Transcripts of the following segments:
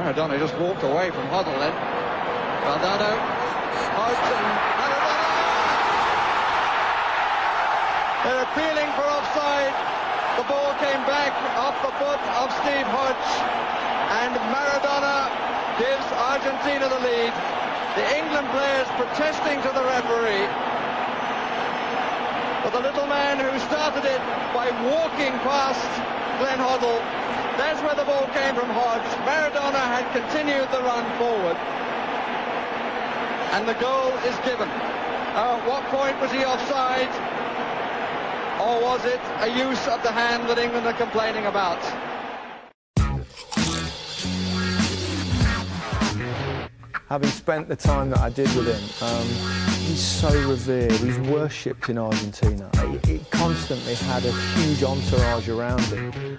Maradona just walked away from Hoddle then. Valdano, Hodge and Maradona! They're appealing for offside. The ball came back off the foot of Steve Hodge and Maradona gives Argentina the lead. The England players protesting to the referee. But the little man who started it by walking past Glenn Hoddle, that's where the ball came from Hodge. Maradona had continued the run forward. And the goal is given. Uh, at what point was he offside? Or was it a use of the hand that England are complaining about? having spent the time that I did with him, um, he's so revered, he's worshipped in Argentina. He constantly had a huge entourage around him.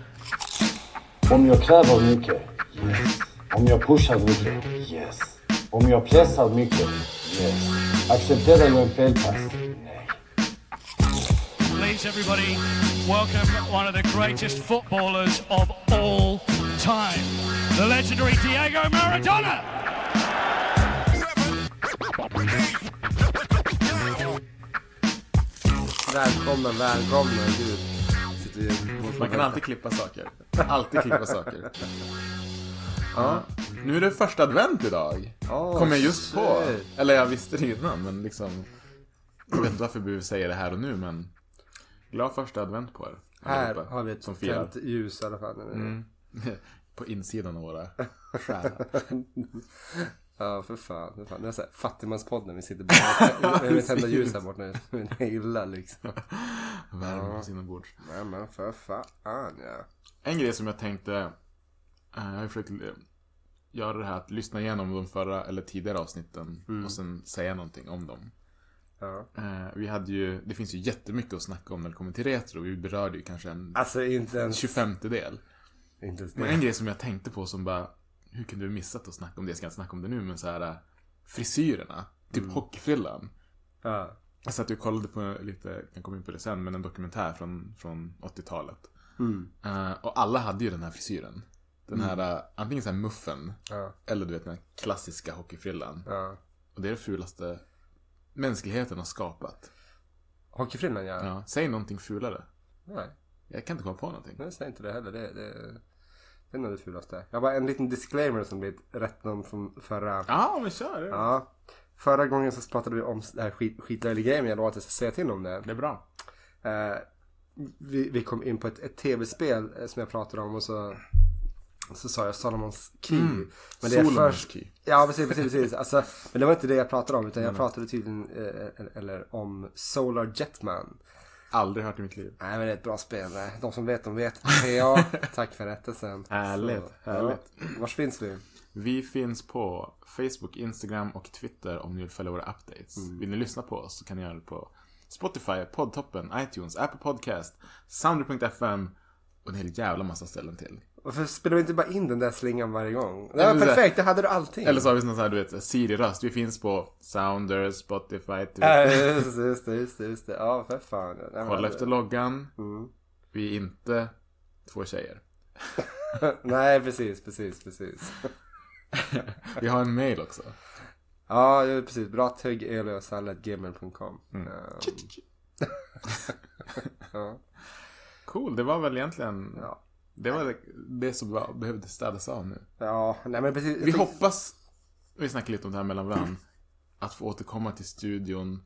Om jag kräver mycket? Yes. Om jag pushar mycket? Yes. Om jag pressar mycket? Yes. Accepterar jag en felpass? Nej. Please, everybody, welcome one of the greatest footballers of all time, the legendary Diego Maradona. Välkomna, välkomna. Gud. Man kan alltid klippa saker. Alltid klippa saker. Ja. Nu är det första advent idag. Oh, Kom jag just på. Eller jag visste det innan, men liksom... Jag vet inte varför vi säger det här och nu, men... Glad första advent på er. Här allihopa har vi ett Som tänt ljus i alla fall. Mm. På insidan av våra själar. Ja, för fan. För fan. Det är så här, fattigmanspodden. Vi sitter bara med tända ljus här borta nu. Illa liksom. Värme på sina bord. Nej men för fan ja. En grej som jag tänkte... eh, Jag har försökt eh, göra det här att lyssna igenom de förra eller tidigare avsnitten och sen säga någonting om dem. Ja. Eh, vi hade ju, det finns ju jättemycket att snacka om när det kommer till retro. Vi berörde ju kanske en Alltså inte ens... 25 del. Inte ens Men det. en grej som jag tänkte på som bara, hur kunde du missat att snacka om det? Jag ska inte snacka om det nu, men så här eh, frisyrerna. Typ hockeyfrillan. Ja. Jag satt och kollade på lite, kan komma in på det sen, men en dokumentär från, från 80-talet. Mm. Eh, och alla hade ju den här frisyren. Den här, eh, antingen så här muffen, Ja. eller du vet den här klassiska hockeyfrillan. Ja. Och det är det fulaste mänskligheten har skapat. Hockeyfrillan ja. Ja, säg någonting fulare. Nej. Jag kan inte komma på någonting. Jag säger inte det heller. Det, det, det är nog det fulaste. Jag har bara en liten disclaimer som blivit rätt någon från förra... Ja, men kör. Ja. Förra gången så pratade vi om det här skit, skitlöjliga grejen. Jag lovade att jag ska säga till om det. Det är bra. Eh, vi, vi kom in på ett, ett tv-spel eh, som jag pratade om och så, så sa jag Solomons Key. Men det är först- Key. Ja, precis, precis, precis. Alltså, men det var inte det jag pratade om utan jag pratade tydligen eh, eller om Solar Jetman. Aldrig hört i mitt liv. Nej men det är ett bra spel. De som vet de vet. PA, tack för rättelsen. Härligt, Så, härligt. Ja. Vars finns vi? Vi finns på Facebook, Instagram och Twitter om ni vill följa våra updates. Vill ni lyssna på oss så kan ni göra det på Spotify, Podtoppen, iTunes, Apple Podcast, Sounder.fm och en hel jävla massa ställen till. Varför spelar vi inte bara in den där slingan varje gång? Det var perfekt, det hade du allting. Eller så har vi sån här, du vet, Siri-röst. Vi finns på Sounder, Spotify, Ja, Twitter. just det, just det, just det, just det. Ja, för fan. Kolla efter loggan. Mm. Vi är inte två tjejer. Nej, precis, precis, precis. Vi har en mail också. Ja, ja, precis. Bra tugg, eliosalladgmail.com. Mm. Um, ja, Cool, det var väl egentligen... ja. Det var det som var, behövde städas av nu. ja, nej men precis. Vi hoppas, vi snackar lite om det här mellan varandra, att få återkomma till studion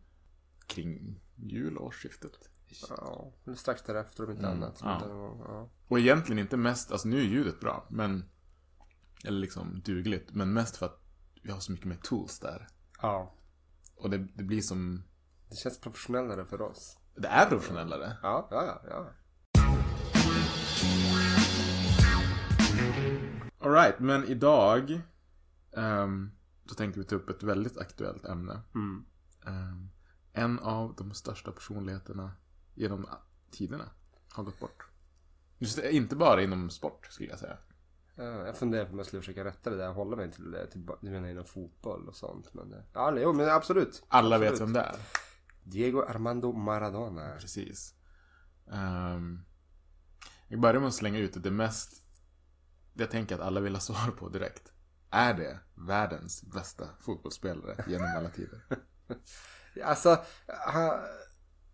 kring jul och årsskiftet. Ja, strax därefter om inte Mm, annat. Ja. Ja. Och egentligen inte mest, alltså nu är ljudet bra, men eller liksom dugligt, men mest för att vi har så mycket mer tools där. ja. Och det, det blir som, Det känns professionellare för oss. det är professionellare. Ja, ja, ja. ja. Alright, men idag um, så tänkte vi ta upp ett väldigt aktuellt ämne. Mm. Ehm, en av de största personligheterna genom tiderna har gått bort. Just det, inte bara inom sport skulle jag säga. Ja, Jag funderar på om jag skulle försöka rätta det där. Hålla mig till det. Till, du menar inom fotboll och sånt. Men, det- ja, jo, men absolut. Alla absolut. vet vem det är. Diego Armando Maradona. Precis. Um, jag börjar med att slänga ut det mest... Jag tänker att alla vill ha svar på direkt. är det världens bästa fotbollsspelare genom alla tider? Alltså, han,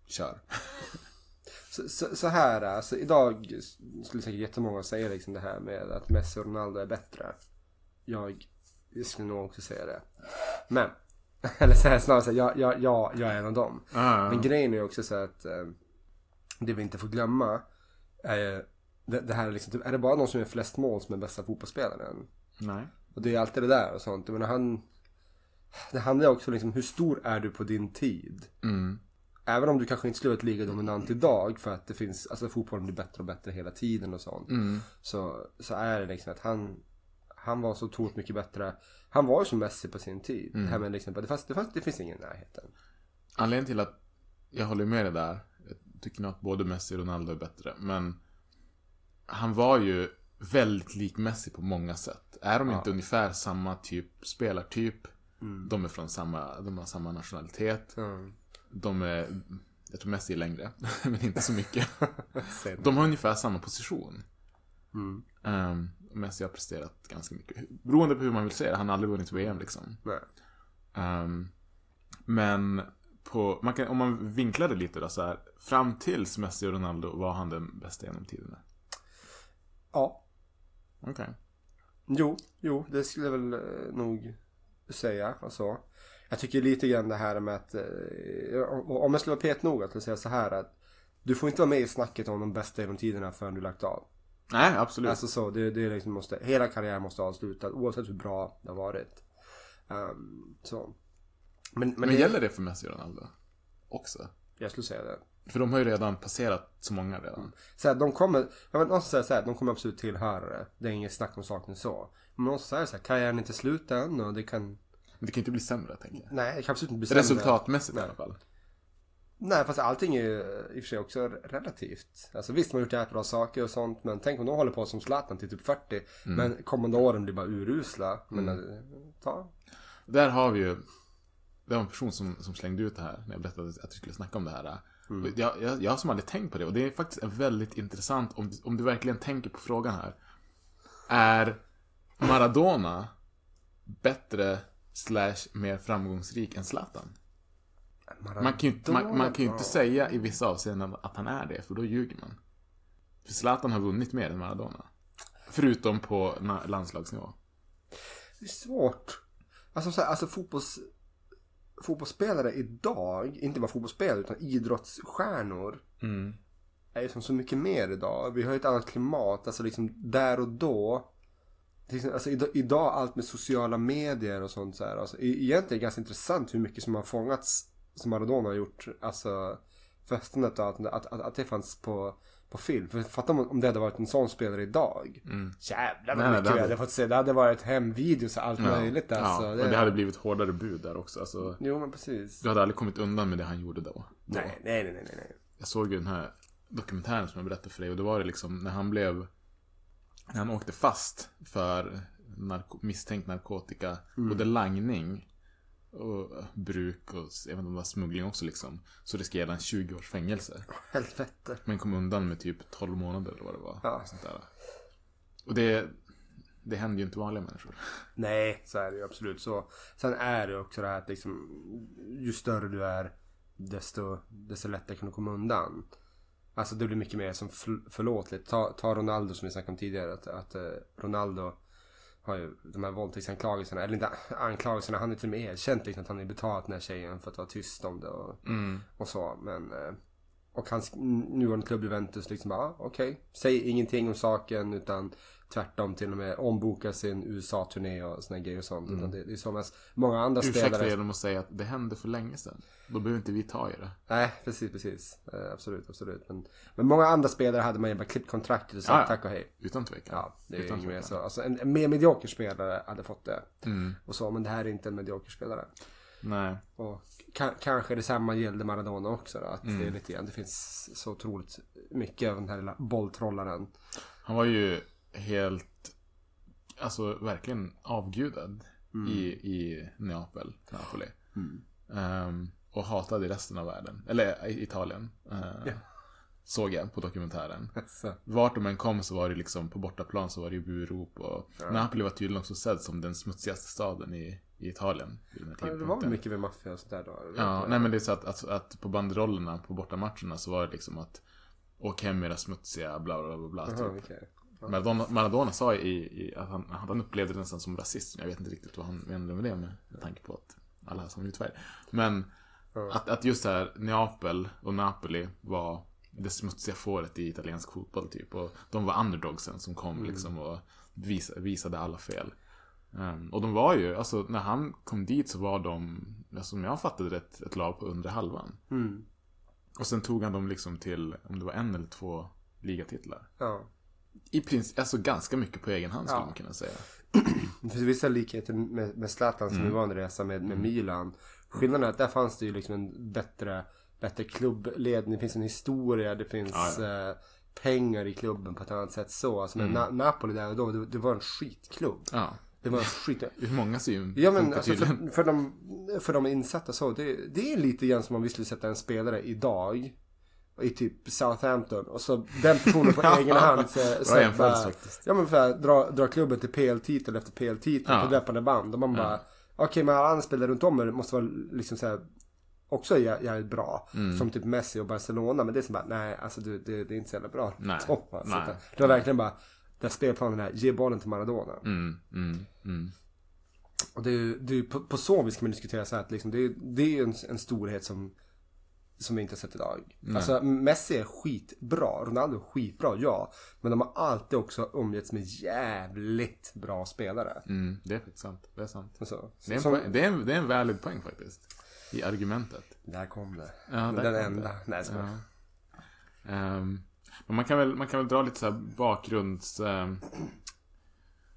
Kör. så, så, så här, alltså idag skulle säkert jättemånga säga liksom det här med att Messi och Ronaldo är bättre. Jag, jag skulle nog också säga det. Men, eller så här, snarare så här, jag, jag, jag, jag är en av dem. Ah, Men grejen är också så att eh, det vi inte får glömma är det, det här är liksom, typ, är det bara någon som gör flest mål som är bästa fotbollsspelaren? Nej. Och det är alltid det där och sånt. Jag menar, han, det handlar ju också liksom, hur stor är du på din tid? Mm. Även om du kanske inte skulle vara ett lika dominant idag för att det finns, alltså fotbollen blir bättre och bättre hela tiden och sånt. Mm. Så, så är det liksom att han, han var så otroligt mycket bättre. Han var ju som Messi på sin tid. Det här med liksom, det, fanns, det, fanns, det finns ingen närheten. Anledningen till att jag håller med dig där. Jag tycker nog att både Messi och Ronaldo är bättre. Men han var ju väldigt lik Messi på många sätt. Är de inte ungefär samma typ spelartyp? De är från samma, de har samma nationalitet. Mm. De är, jag tror Messi är längre, men inte så mycket. De har ungefär samma position. Mm. Um, Messi har presterat ganska mycket. Beroende på hur man vill se det. Han har aldrig vunnit VM liksom. Ehm, men på, man kan, om man vinklar det lite då så här. Fram tills Messi och Ronaldo var han den bästa genom tiderna. Ja. Okej. Jo, jo, det skulle jag väl eh, nog säga. Alltså. Jag tycker lite grann det här med att, eh, om jag skulle vara petnoga att säga så här att du får inte vara med i snacket om de bästa genom tiderna förrän du lagt av. Nej, absolut. Alltså så, det, det liksom måste, hela karriären måste avslutas oavsett hur bra det har varit. Ehm, så. Men, men, men det, gäller det för Messi och Ronaldo? Också? jag skulle säga det. För de har ju redan passerat så många redan. Så här, de kommer, jag vill någonstans säga så här, de kommer absolut tillhöra det. Det är inget snack om saken så. Men någonstans säga så här, karriären är inte slut än och det kan, Men det kan inte bli sämre, tänker jag. nej det kan absolut inte bli sämre. Resultatmässigt i Nej. alla fall. Nej fast allting är ju i och för sig också relativt. Alltså visst, man har gjort jävligt bra saker och sånt. Men tänk om de håller på som Zlatan till typ 40. Men kommande åren blir bara urusla. Men eh, ta. Där har vi ju Det var en person som, som slängde ut det här när jag berättade att vi skulle snacka om det här. Och Jag, jag, jag som aldrig tänkt på det och det är faktiskt väldigt intressant om, om du verkligen tänker på frågan här. Är Maradona bättre slash mer framgångsrik än Zlatan? Man kan ju inte, man, man kan ju inte säga i vissa avseenden att han är det, för då ljuger man. För Zlatan har vunnit mer än Maradona. Förutom på landslagsnivå. Det är svårt. Alltså, så här, alltså fotbolls, fotbollsspelare idag, inte bara fotbollsspelare utan idrottsstjärnor. Är ju som så mycket mer idag. Vi har ju ett annat klimat. Alltså liksom där och då. Är alltså idag, idag allt med sociala medier och sånt så här. Alltså, e- egentligen är det ganska intressant hur mycket som har fångats som Maradona har gjort. Alltså festandet och allt, att, att, att det fanns på, på film. För fatta om, om det hade varit en sån spelare idag. Jävlar vad mycket vi hade- fått se. Det hade varit hemvideos och allt möjligt alltså. ja, det, och det hade blivit hårdare bud där också. Alltså, Jo men precis. du hade aldrig kommit undan med det han gjorde då. då. Nej, nej, nej, nej, nej. Jag såg ju den här dokumentären som jag berättade för dig och då var det liksom när han blev när han åkte fast för narko- misstänkt narkotika, både langning och bruk och inte om det var smuggling också liksom. Så riskerade han 20 års fängelse. Helvete. Men kom undan med typ 12 månader eller vad det var. Ja. Sånt där. Och det, det händer ju inte vanliga människor. Nej, så är det ju absolut. Så, sen är det också det här att liksom, ju större du är, desto, desto lättare kan du komma undan. Alltså det blir mycket mer som för, förlåtligt. Ta, ta Ronaldo som vi snackade om tidigare. Att, att eh, Ronaldo har ju de här våldtäktsanklagelserna, eller inte anklagelserna, han är till och med erkänt liksom, att han har betalat den här tjejen för att vara tyst om det och, och så. Men, eh, och hans nuvarande klubb Juventus liksom bara, ah, okej, säg ingenting om saken utan tvärtom till och med omboka sin USA-turné och såna grejer och sånt. Utan det, det är så mest många andra Ursäkta spelare. genom att säga att det hände för länge sedan. Då behöver inte vi ta i det. Nej, precis, precis. Eh, absolut, absolut. Men, men många andra spelare hade man ju bara klippt kontraktet och sagt Ja, ja. tack och hej. Utan tvekan. Ja, det är Utan inget mer så. Alltså, en, en mer medioker spelare hade fått det. Mm. Och så, men det här är inte en medioker spelare. Nej. Och ka- kanske detsamma gällde Maradona också då, Att Mm. det är lite grann, det finns så otroligt mycket av den här lilla bolltrollaren. Han var ju helt, alltså verkligen avgudad i, i Neapel, Napoli. Ehm, och hatad i resten av världen. Eller i Italien. Uh, Såg jag på dokumentären. Vart de än kom så var det liksom på bortaplan så var det ju burop och Napoli var tydligen också sedd som den smutsigaste staden i, i Italien. Ja, Det var väl mycket med maffia och sådär då? Ja, nej men det är så att, att, att på banderollerna på bortamatcherna så var det liksom att Åk hem era smutsiga bla bla bla bla Jaha, typ. okej. Maradona, Maradona sa i, i att han, han upplevde det nästan som rasism. Jag vet inte riktigt vad han menade med det med, med tanke på att alla som hudfärg. Men att, att just här Neapel och Napoli var det smutsiga fåret i italiensk fotboll typ. Och de var underdogsen som kom liksom och visa, visade alla fel. Ehm, och de var ju, alltså när han kom dit så var de, alltså, som jag fattade det, ett, ett lag på undre halvan. Mm. Och sen tog han dem liksom till, om det var en eller två ligatitlar. Ja. I princip, alltså ganska mycket på egen hand skulle Ja. man kunna säga. Det finns vissa likheter med, med Zlatan som Mm. var en resa med, med Milan. Skillnaden är att där fanns det ju liksom en bättre, bättre klubbledning. Det finns en historia, det finns Ja, eh, pengar i klubben på ett annat sätt så. Alltså med Na- Napoli där och då, det, det var en skitklubb. Ja. Det var en skit... Ur många synpunkter Ja men alltså för, för, de, för de insatta så. Det, det är lite grann som om vi skulle sätta en spelare idag. I typ Southampton. Och så den personen på egen hand. Så, så Bra jämförelse faktiskt. Ja men för att dra, dra klubben till PL-titel efter PL-titel Ja. på löpande band. Och man bara. Okej men alla spelare runt om er måste vara liksom så här, Också jä- jävligt bra. Mm. Som typ Messi och Barcelona. Men det är som bara. Nej alltså det, det, det är inte så jävla bra. Nej. Topp, alltså. Nej. Det var verkligen bara. Där spelplanen är. Ge bollen till Maradona. Mm, mm, mm. Och det är ju, det är ju på, på så vis kan man diskutera så här att liksom, det, är, det är ju en, en storhet som, som vi inte har sett idag. Alltså Messi är skitbra, Ronaldo är skitbra, ja. Men de har alltid också umgetts med jävligt bra spelare. Mm, det är faktiskt sant. Det är sant. Så, Det är, en som, poäng, det, är en, det är en valid poäng faktiskt. I argumentet. Där kom det. Ja, där Den kom enda. det. Nej, skojar. Ja. Ehm, men man kan, väl, man kan väl dra lite så bakgrunds... Um,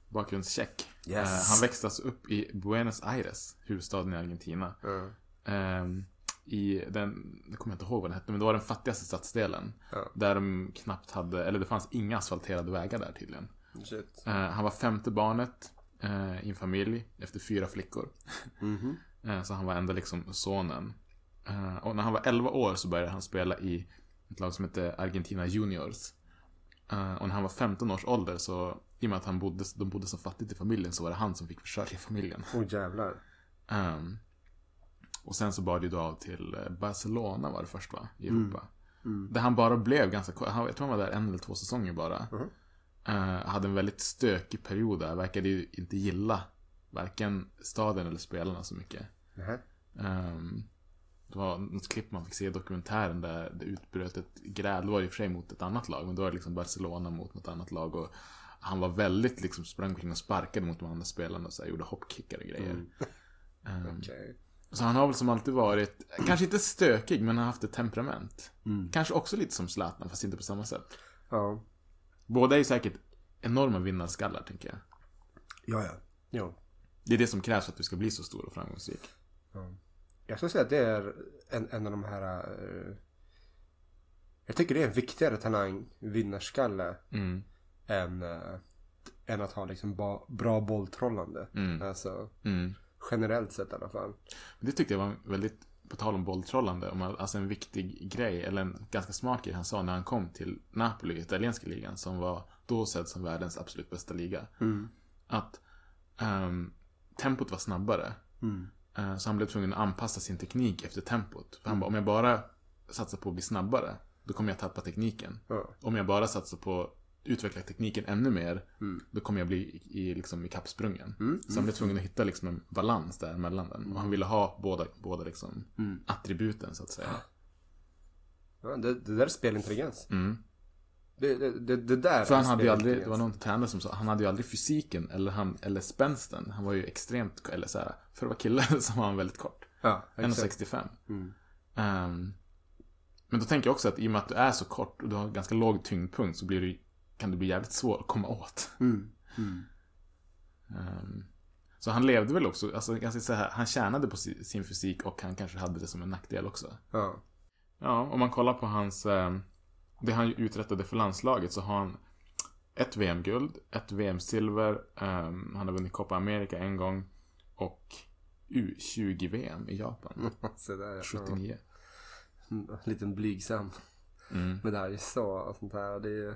bakgrundscheck. Yes. Eh, han växte alltså upp i Buenos Aires, huvudstaden i Argentina. Ja. Ehm, I den, jag kommer inte ihåg vad den hette, men det var den fattigaste stadsdelen. Ja. Där de knappt hade, eller det fanns inga asfalterade vägar där tydligen. Eh, han var femte barnet eh, i en familj efter fyra flickor. Mhm. Eh, så han var enda liksom sonen. Eh, och när han var 11 år så började han spela i ett lag som hette Argentina Juniors. Och när han var 15 års ålder så, i och med att han bodde, de bodde så fattigt i familjen så var det han som fick försörja familjen. Åh jävlar. Ehm, och sen så bar det då av till eh, Barcelona var det först va? I Europa. Där han bara blev ganska kort. Han- Jag tror han var där en eller två säsonger bara. Eh, hade en väldigt stökig period där. Verkade ju inte gilla varken staden eller spelarna så mycket. Ehm, det var något klipp man fick se i dokumentären där det utbröt ett gräl. Det var i och för sig mot ett annat lag. Men då var det liksom Barcelona mot något annat lag. Och han var väldigt liksom sprang omkring och sparkade mot de andra spelarna och så här, gjorde hoppkickar och grejer. Ehm, Okej. Så han har väl som alltid varit, kanske inte stökig, men har haft ett temperament. Kanske också lite som Zlatan, fast inte på samma sätt. Ja. Båda är ju säkert enorma vinnarskallar, tänker jag. Ja, ja. Jo. Det är det som krävs för att du ska bli så stor och framgångsrik. Jag skulle säga att det är en, en av de här... eh, jag tycker det är en viktigare talang, vinnarskalle, Mm. än, eh, än att ha liksom ba, bra bolltrollande. Mm. Alltså, Mm. Generellt sett i alla fall. Det tyckte jag var väldigt, på tal om bolltrollande, om alltså en viktig grej, eller en ganska smart grej han sa när han kom till Napoli, italienska ligan, som var då sedd som världens absolut bästa liga. Att ehm, tempot var snabbare. Eh, Så han blev tvungen att anpassa sin teknik efter tempot. För han bara, om jag bara satsar på att bli snabbare, då kommer jag tappa tekniken. Ja. Om jag bara satsar på utveckla tekniken ännu mer, då kommer jag bli i, i, liksom, i kappsprungen. Så han blev tvungen att hitta liksom, en balans där mellan den. Och han ville ha båda, båda liksom, attributen, så att säga. Ja, det, det där är spelintelligens. Mm. Det, det, det, där För han hade ju aldrig, det var någon tränare som sa, han hade ju aldrig fysiken eller, han, eller spänsten. Han var ju extremt, eller så här, för att vara kille så var han väldigt kort. Ja, exakt. 1,65. Mm. Ehm, men då tänker jag också att i och med att du är så kort och du har ganska låg tyngdpunkt så blir det, kan det bli jävligt svårt att komma åt. Mm. Mm. Ehm, så han levde väl också, alltså jag ska säga här, han tjänade på si- sin fysik och han kanske hade det som en nackdel också. Ja. Ja, om man kollar på hans, ehm, det han uträttade för landslaget så har han ett VM-guld, ett VM-silver, ehm, han har vunnit Copa America en gång och U20-VM i Japan. Så där, ja. 79. En liten blygsam. medalj så och sånt där. Det är,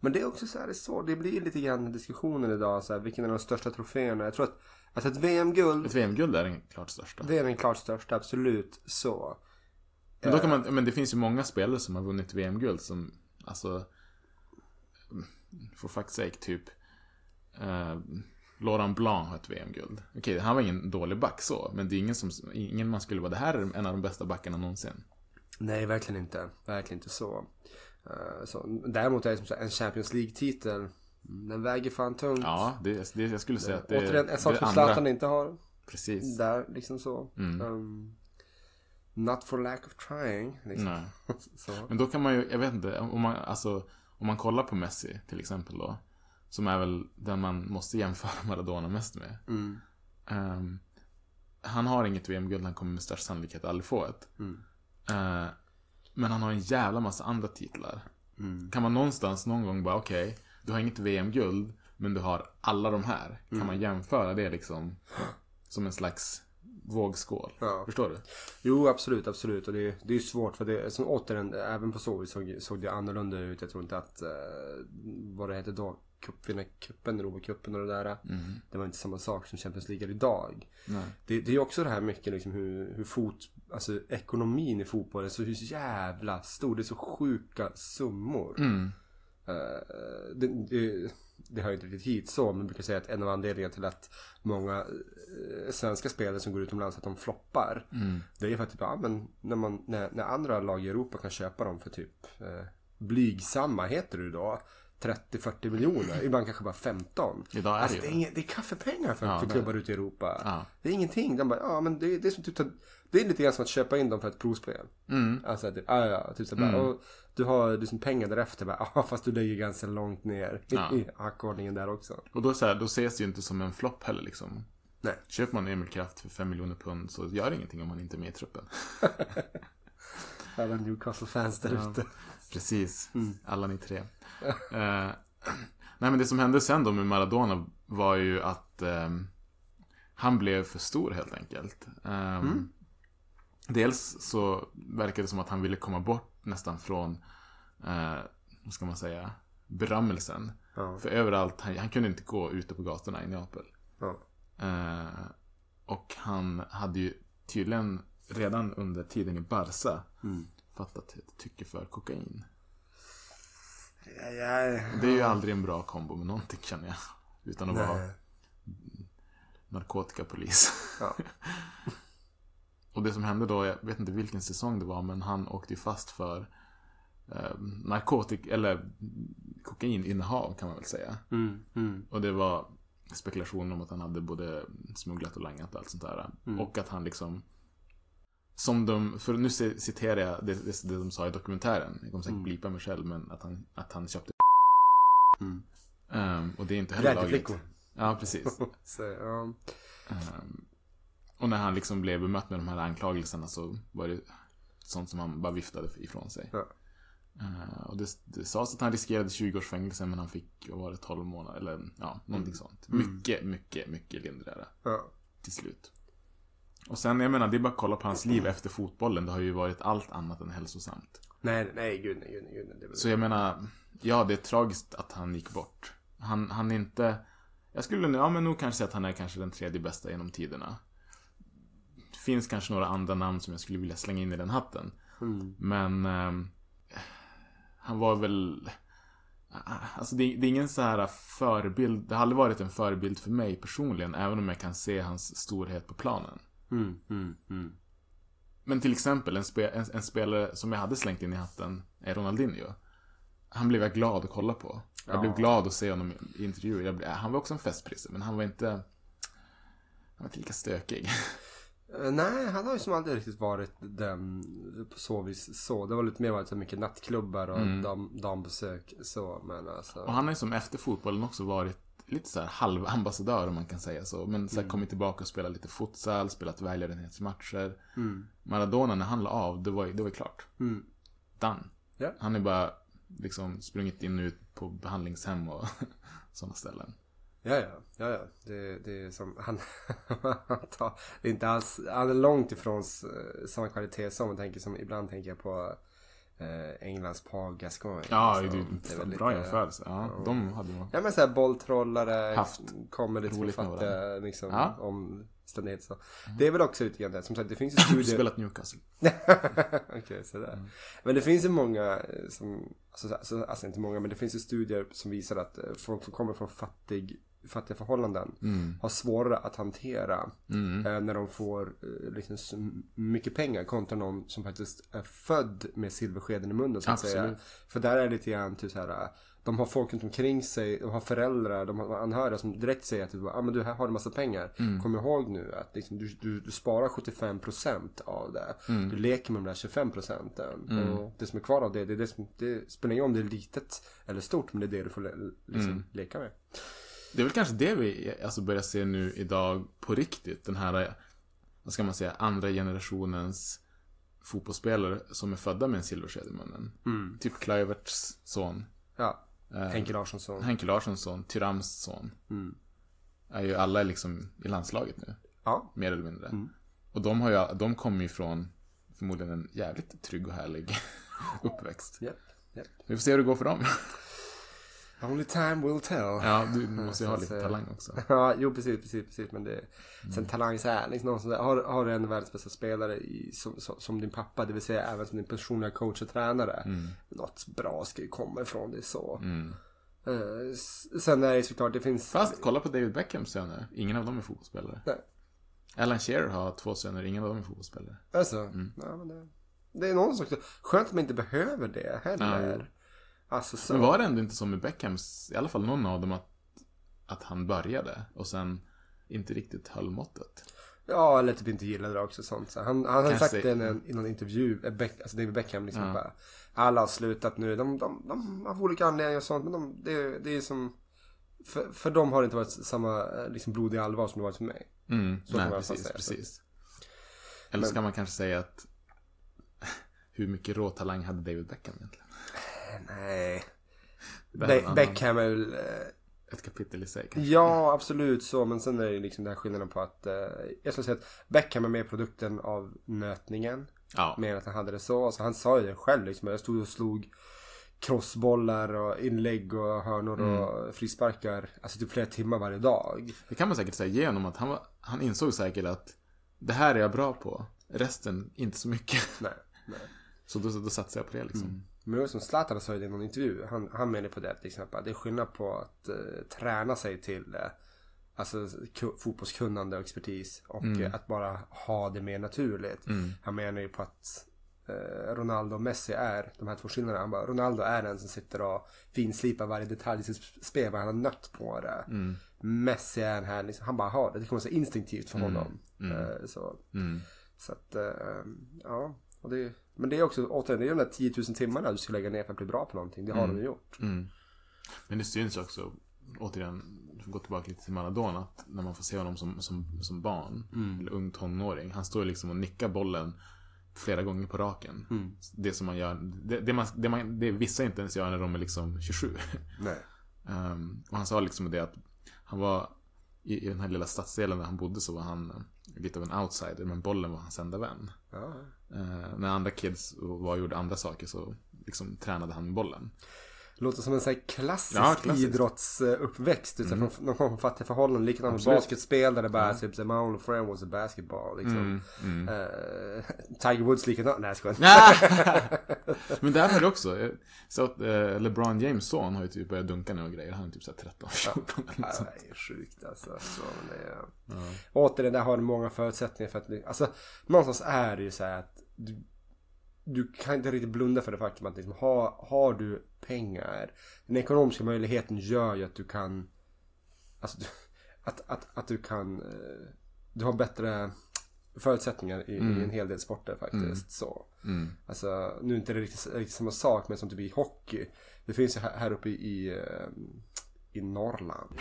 men det är också så här, det, så, det blir lite grann diskussionen idag så här, vilken är de största troféerna? Jag tror att alltså ett VM-guld, Ett VM-guld är den klart största. det är den klart största, absolut så. Men, då kan man, men det finns ju många spelare som har vunnit VM-guld som, alltså, for fuck's sake, typ. Eh, Laurent Blanc har ett VM-guld. Okej, han var ingen dålig back så, men det är ingen som, ingen man skulle vara, det här är en av de bästa backarna någonsin. Nej, verkligen inte. Verkligen inte så. Eh, så däremot är det som så en Champions League-titel, mm, den väger fan tungt. Ja, det, det, jag skulle säga att det Återigen, en sak som Zlatan inte har. Precis. Där, liksom så. Mm. Um, not for lack of trying. Liksom. Men då kan man ju, jag vet inte, om man, alltså, om man kollar på Messi till exempel då. Som är väl den man måste jämföra Maradona mest med. Mm. Ehm, han har inget VM-guld, han kommer med störst sannolikhet aldrig få ett. Mm. Eh, men han har en jävla massa andra titlar. Mm. Kan man någonstans någon gång bara, okej, du har inget VM-guld, men du har alla de här. Mm. Kan man jämföra det liksom som en slags vågskål? Ja. Förstår du? Jo, absolut, absolut. Och det, det är svårt för det, som återigen, även på så vis såg, såg det annorlunda ut. Jag tror inte att, uh, vad det heter då, cupvinnarcupen, Europacupen och det där. Det var inte samma sak som Champions League idag. Nej. Det, det är också det här mycket liksom hur, hur fot, alltså ekonomin i fotboll är så jävla stor. Det är så sjuka summor. Mm. Eh, det, det, det hör ju inte riktigt hit så, men jag brukar säga att en av anledningarna till att många eh, svenska spelare som går utomlands att de floppar. Mm. Det är ju för att typ, ja, men när, man, när, när andra lag i Europa kan köpa dem för typ eh, blygsamma, heter det då, 30-40 miljoner. Ibland kanske bara 15. Idag är det alltså, ju det, är det. inget, det är kaffepengar för, Ja, för är klubbar ute i Europa. Ja. Det är ingenting. De bara, ja men det, det är som typ, det är lite grann som att köpa in dem för ett provspel. Mm. Alltså typ, ja ja, typ så bara, och du har liksom pengar därefter bara, ja fast du ligger ganska långt ner i, Ja. i hackordningen där också. Och då, så här, då ses det ju inte som en flopp heller liksom. Nej. Köper man Emil Kraft för 5 miljoner pund så gör det ingenting om man inte är med i truppen. Alla Newcastle-fans där ute. Precis, alla ni tre. Eh, nej men det som hände sen då med Maradona var ju att ehm, han blev för stor helt enkelt. Ehm, Dels så verkade det som att han ville komma bort nästan från, eh, vad ska man säga, berömmelsen. Ja. För överallt, han, han kunde inte gå ute på gatorna i Neapel. Ja. Eh, och han hade ju tydligen redan under tiden i Barca fattat ett tycke för kokain. Ja, ja, Det är ju aldrig en bra kombo med någonting känner jag. Utan att vara Nej. narkotikapolis. Ja. och det som hände då, jag vet inte vilken säsong det var, men han åkte ju fast för eh, narkotik, eller kokaininnehav kan man väl säga. Mm, mm, Och det var spekulationer om att han hade både smugglat och langat och allt sånt där. Mm. Och att han liksom som de, för nu ci- citerar jag det, det, det de sa i dokumentären. Jag kommer säkert blipa mig själv, men att han, att han köpte Mm. Ehm, Och det är inte heller lagligt. Ja, precis. Så, ja. Ehm, och när han liksom blev bemött med de här anklagelserna så var det sånt som han bara viftade ifrån sig. Ja. Ehm, och det, det sades att han riskerade 20 års fängelse men han fick, vad var det, 12 månader eller ja, någonting sånt. Mycket, mycket, mycket lindrigare Ja. till slut. Och sen, jag menar, det är bara att kolla på hans liv efter fotbollen. Det har ju varit allt annat än hälsosamt. Nej, nej, gud nej, gud nej, gud nej. Så jag menar, ja det är tragiskt att han gick bort. Han, han är inte, jag skulle ja, men nog kanske säga att han är kanske den tredje bästa genom tiderna. Finns kanske några andra namn som jag skulle vilja slänga in i den hatten. Mm. Men ehm, han var väl, alltså det, det är ingen så här förebild, det har aldrig varit en förebild för mig personligen, även om jag kan se hans storhet på planen. Mm, mm, mm. Men till exempel en, spe, en, en spelare som jag hade slängt in i hatten är Ronaldinho. Han blev jag glad att kolla på. Jag Ja. blev glad att se honom i intervjuer. Blev, han var också en festprisse, men han var inte... Han var inte lika stökig. Eh, Nej, han har ju som aldrig riktigt varit den på så vis så. Det var lite mer varit så mycket nattklubbar och dam, dambesök så. Men alltså. Och han har ju som efter fotbollen också varit lite så här halvambassadör om man kan säga så. Men så här kommit tillbaka och spelat lite futsal, spelat välgörenhetsmatcher. Maradona när han la av, det var ju det var klart. Mm. Done. Ja. Han är bara liksom sprungit in och ut på behandlingshem och sådana ställen. Ja, ja, ja, ja. Det, det är som, han, han tar, det är inte alls, han är långt ifrån s- samma kvalitet som man tänker som, ibland tänker jag på eh, Englands Paul Gascoigne. Ja, liksom. det är väl bra jämförelse. Ja, de hade nog... Ja men såhär bolltrollare, Haft kommer lite roligt med författa liksom Ja. om ständighet så. Det är väl också lite grann det. Som sagt det finns ju studier. Spelat Newcastle. Okej, sådär. Men det finns ju många eh, som, alltså, alltså, alltså inte många, men det finns ju studier som visar att eh, folk som kommer från fattig, fattiga förhållanden har svårare att hantera eh, när de får eh, liksom mycket pengar kontra någon som faktiskt är född med silverskeden i munnen så att säga. För där är det lite grann typ så här. eh, De har folk runt omkring sig, de har föräldrar, de har anhöriga som direkt säger att ah, men du här har du massa pengar. Kom ihåg nu att liksom, du, du, du sparar 75% av det. Du leker med de där 25 procenten. Och det som är kvar av det, det, är det, som, det spelar ingen roll om det är litet eller stort, men det är det du får le, liksom, leka med. Det är väl kanske det vi alltså börjar se nu idag på riktigt. Den här, vad ska man säga, andra generationens fotbollsspelare som är födda med en silversked i munnen. Typ Kluiverts son. Ja, Eh, Henke Larssonsson. Henke Larssons son, Tyrams son. Är ju alla liksom i landslaget nu. Ja, Mer eller mindre. Och de, har ju, de kommer ju från förmodligen en jävligt trygg och härlig uppväxt. japp, japp. Vi får se hur det går för dem. Only time will tell. Ja, du måste ju ha lite talang också. Ja, jo precis, precis, precis. Men det, sen talang så här, liksom någon som, har, har du en världens bästa spelare i, som, som, som din pappa, det vill säga även som din personliga coach och tränare. Något bra ska ju komma ifrån det så. Eh, s- sen är det såklart, det finns... Fast kolla på David Beckhams söner. Ingen av dem är fotbollsspelare. Nej. Alan Shearer har två söner, ingen av dem är fotbollsspelare. Alltså, ja, men det, det är någon som skönt att man inte behöver det heller. Alltså så. Men var det ändå inte så med Beckhams, i alla fall någon av dem, att, att han började och sen inte riktigt höll måttet? Ja, eller typ inte gillade det också sånt. Så han, han hade sagt det i en, i någon intervju, eh, Beck, alltså David Beckham liksom bara, alla har slutat nu, de, de, de har olika anledningar och sånt, men de, det, det är som, för, för dem har det inte varit samma eh, liksom, blodiga allvar som det varit för mig. Mm, Så nej, precis, säga. precis. Eller ska man kanske säga att hur mycket råtalang hade David Beckham egentligen? Nej. Be- Beckham är väl, eh, Ett kapitel i sig kanske. ja absolut så, men sen är det liksom den här skillnaden på att, eh, jag skulle säga att Beckham är mer produkten av nötningen. Ja. Mer att han hade det så. Alltså, han sa ju det själv liksom. Jag stod och slog crossbollar och inlägg och hörnor och frisparkar. Alltså typ flera timmar varje dag. Det kan man säkert säga igenom att han, var, han insåg säkert att det här är jag bra på. Resten inte så mycket. Nej. nej. Så då, då satsade jag på det liksom. Men det var som Zlatan sa i någon intervju. Han, han menar på det att liksom, att det är skillnad på att eh, träna sig till eh, Alltså ku- fotbollskunnande och expertis och eh, att bara ha det mer naturligt. Han menar ju på att Ronaldo och Messi är de här två skillnaderna. Han bara, Ronaldo är den som sitter och finslipar varje detalj i sitt spel. Vad han har nött på det. Messi är den här, liksom, han bara har det. Det kommer så instinktivt för honom. Eh, så. så att, ja. Och det, men det är också, återigen, det är de där 10 000 timmarna du ska lägga ner för att bli bra på någonting. Det har de ju gjort. Men det syns också, återigen, gå tillbaka lite till Maradona, att när man får se honom som, som, som barn, eller ung tonåring, han står liksom och nickar bollen flera gånger på raken. Det som man gör, det, det, man, det, man, det vissa inte ens gör när de är liksom 27. Nej. Ehm, och han sa liksom det att han var i, i den här lilla stadsdelen där han bodde så var han eh, lite av en outsider, men bollen var hans enda vän. Ja. Eh, när andra kids var och gjorde andra saker så liksom tränade han med bollen. Låter som en sån här klassisk, Ja, klassisk. idrottsuppväxt. Mm. Från, de kommer från fattiga förhållanden. Likadant med Absolut. basketspel där det bara typ så my only friend was a basketball. Liksom. Eh, Tiger Woods likadant. Nej jag skojar. Men där var det också. eh, Så att eh, LeBron James son har ju typ börjat dunka nu och grejer. Han är typ såhär 13, 14 eller Ja, något sånt. det är sjukt alltså. Så, men det är... Återigen, där har du många förutsättningar för att... Alltså, någonstans är det ju så här att du, du kan inte riktigt blunda för det faktum att liksom, har, har du pengar, den ekonomiska möjligheten gör ju att du kan... Alltså, att, att, att du kan... eh, Du har bättre förutsättningar i, i en hel del sporter faktiskt. Så. Alltså, nu är inte det riktigt, riktigt samma sak, men som typ i hockey. Det finns ju här, här uppe i, i, eh, i Norrland.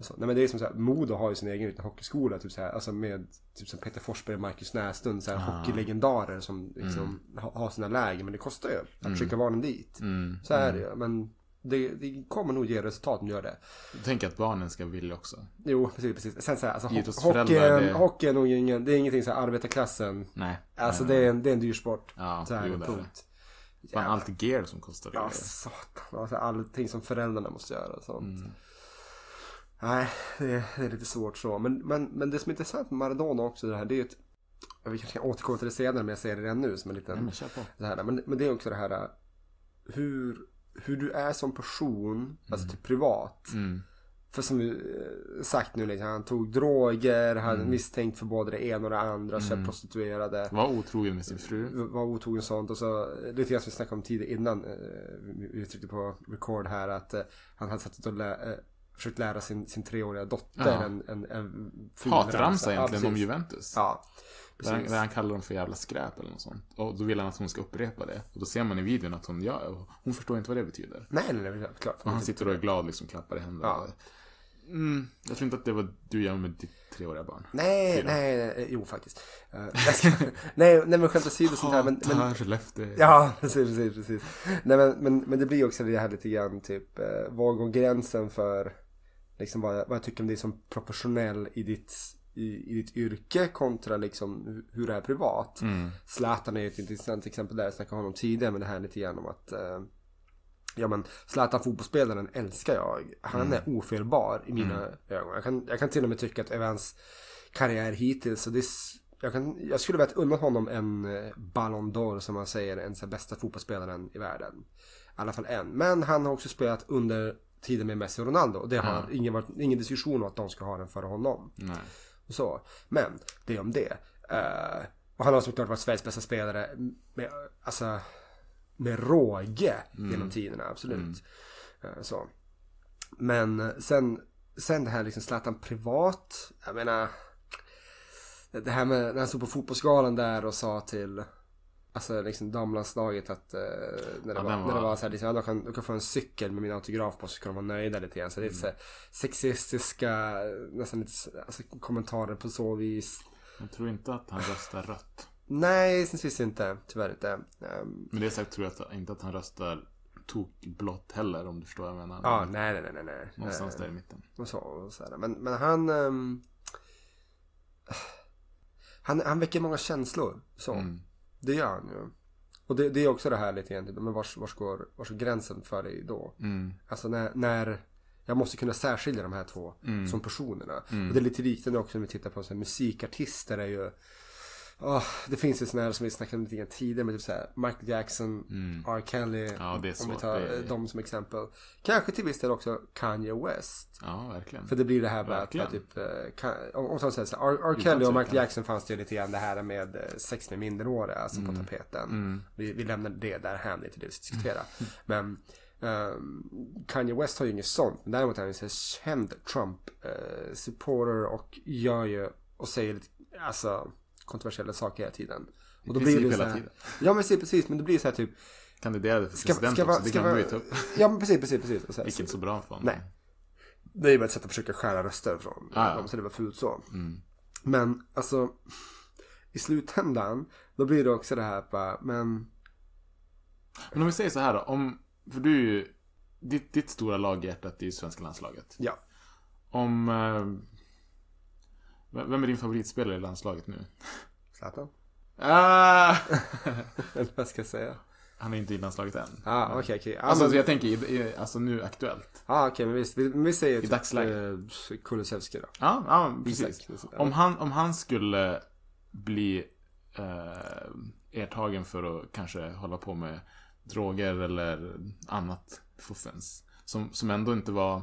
Så, nej men det är som så här, Modo har ju sin egen liten hockeyskola typ så här, alltså med typ som Peter Forsberg och Marcus Näslund, så här, hockeylegendarer som liksom ha, har sina läger. Men det kostar ju att skicka barnen dit. Så är det ju. Men det, det kommer nog ge resultat om du gör det. Jag tänker att barnen ska vilja också. Jo, precis, precis. Sen så här, alltså, ho- hockeyn, det- hockey är nog ingen, det är ingenting så här arbetarklassen. Nej. Alltså nej, det är en, det är en dyr sport. Ja, så här, jo, det är punkt. Fan, allt gear som kostar. Ja, satan. Alltså, allting som föräldrarna måste göra och sånt. Mm. Nej, det är, det är lite svårt så. Men, men, men det som är intressant med Maradona också det här, det är ju ett... Vi kanske kan återkomma till det senare, men jag ser det redan nu som en liten... Nej, men. Det här, men, men det är också det här hur, hur du är som person, alltså typ privat. Mm. För som eh, sagt nu, liksom, han tog droger, han Mm. misstänkt för både det ena och det andra, köpt prostituerade. Var otrogen med sin fru. Var otrogen och sånt och så lite grann som vi snackade om tidigare innan eh, vi uttryckte på record här att eh, han hade satt och lä- försökt lära sin, sin treåriga dotter Ja. en, en, en Hatramsa Ja, egentligen om precis. Juventus. Ja, Där han, precis. där han kallar dem för jävla skräp eller något sånt. Och då vill han att hon ska upprepa det. Och då ser man i videon att hon gör, hon förstår inte vad det betyder. Nej, nej, nej, klart. Och han sitter och är glad liksom, klappar i händerna. Ja. Mm, jag tror inte att det var du gör med ditt treåriga barn. Nej, Fyra. nej, nej, jo faktiskt. Eh, jag nej, nej men skämt åsido sånt här. Men, men, Skellefteå. ja, precis, precis, precis. Nej men, men, men det blir också det här lite grann typ, eh, var går gränsen för liksom vad, jag- vad jag tycker om dig som professionell i ditt, i, i ditt yrke kontra liksom hu- hur det är privat. Mm. Zlatan är ju ett intressant exempel där, jag snackade om honom tidigare, men det här lite grann om att eh, Ja men Zlatan fotbollsspelaren älskar jag. Han Mm. är ofelbar i mina ögon. Jag kan, jag kan till och med tycka att över hans karriär hittills så det, är jag, kan, jag skulle vilja unna honom en eh, Ballon d'Or som man säger, en här bästa fotbollsspelaren i världen. I alla fall en. Men han har också spelat under tiden med Messi och Ronaldo. Och det har ingen, varit, ingen diskussion om att de ska ha den före honom. Nej. Och så. Men det om det. Eh, och han har såklart varit Sveriges bästa spelare med, alltså, med råge genom tiderna, absolut. Eh, så. Men sen, sen det här liksom Zlatan privat. Jag menar. Det här med när han stod på fotbollsgalan där och sa till Alltså liksom damlandslaget att eh, när, det Ja, var, den när det var- var så här, liksom, ja, de, kan, de kan få en cykel med min autograf på så ska de vara nöjda lite grann. Så det är så här, sexistiska nästan lite alltså, kommentarer på så vis. Jag tror inte att han röstar rött. Nej, gissningsvis inte. Tyvärr inte. Ehm, Men det sagt tror jag att, inte att han röstar tokblått heller om du förstår vad jag menar. Ja, nej, nej, nej, nej. Någonstans där i mitten. Och så, och så här. Men, men han... ehm, han, han väcker många känslor. Så. Mm. Det gör han ju. Och det, det är också det här lite grann. typ, Men vars, vars, går, vars går gränsen för dig då? Mm. Alltså när, när jag måste kunna särskilja de här två Mm. som personerna. Och det är lite liknande också när vi tittar på så här, musikartister är ju Åh, det finns ju sådana här som vi snackade om lite grann tidigare med typ såhär Michael Jackson, R. Kelly. Mm. Ja, om vi svårt. tar är- eh, dem som exempel. Kanske till viss del också Kanye West. Ja, verkligen. För det blir det här med att typ, eh, om, om säger så här, R. Kelly och. Michael Jackson fanns det ju lite grann det här med eh, sex med minderåriga, alltså Mm. på tapeten. Vi, vi lämnar det där här, det är inte det vi ska diskutera. Mm. Men ehm, Kanye West har ju inget sånt. Men däremot är han här känd Trump-supporter och gör ju och säger lite, alltså kontroversiella saker hela tiden. Och då blir det så hela här, tiden. Ja men precis, men det blir så här typ Kandiderade Ska, president ska, också. vara- Det ska, kan man ju ta upp. Ja men precis, precis, precis. Och så här, Gick inte så bra för honom. Nej. Det är ju bara ett sätt att försöka skära röster från ja. dem så det var fult så. Mm. Men alltså i slutändan då blir det också det här bara, men Men om vi säger så här då. Om, för du är ju, ditt, ditt stora lag i hjärtat är ju svenska landslaget. ja. Om... Eh, vem är din favoritspelare i landslaget nu? Zlatan? Ah! Vad ska jag säga? Han är inte i landslaget än. Ja ah, okej okej. Ja Alltså men- jag tänker, i, i, alltså nu aktuellt. ah, okej men visst, vi, vi säger I dagsläget. eh, Kulusevski då. Ja, ja precis. Isak. Om han, om han skulle bli eh, ertagen för att kanske hålla på med droger eller annat fuffens. Som, som ändå inte var...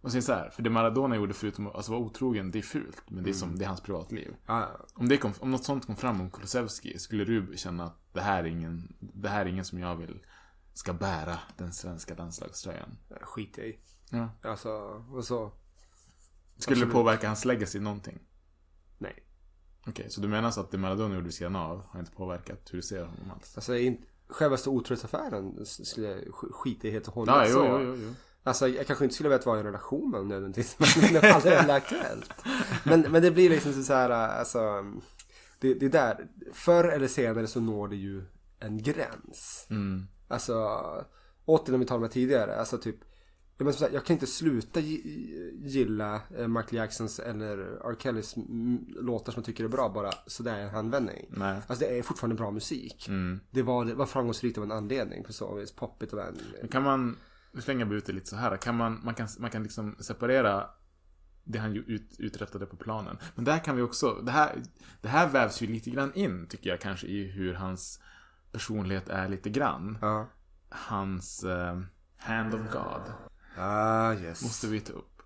Vad säger så här? För det Maradona gjorde förutom att alltså, vara otrogen, det är fult. Men det är, som, det är hans privatliv. Ah, Om, det kom, om något sånt kom fram om Kulusevski, skulle du känna att det här är ingen, det här är ingen som jag vill ska bära den svenska landslagströjan? skit i. Ja. Alltså, och så. Skulle det påverka hans legacy någonting? Nej. Okej, så du menar så att det Maradona gjorde vid sidan av har inte påverkat hur du ser honom alls? Alltså självaste otrohetsaffären skulle jag sk- skita i helt och hållet. Ja, jo, jo, jo, jo. Alltså jag kanske inte skulle vilja vara i en relation med honom nödvändigtvis. Men det är aldrig är aktuellt. Men, men det blir liksom så här, alltså. Det, det är där. Förr eller senare så når det ju en gräns. Mm. Alltså. återigen om vi talade om tidigare, alltså typ jag, menar, som sagt, jag kan inte sluta gi- gilla eh, Michael Jacksons eller R. Kellys mm, låtar som jag tycker är bra bara sådär i en handvändning. Nej. Alltså det är fortfarande bra musik. Det, var, det var framgångsrikt av en anledning på så vis. Poppigt och en... Men Kan man, nu slänger jag ut det lite så här. Kan man, man kan, man kan liksom separera det han ut, uträttade på planen. Men där kan vi också, det här, det här vävs ju lite grann in tycker jag kanske i hur hans personlighet är lite grann. Ja. Hans eh, Hand of God Ah, yes. måste vi ta upp.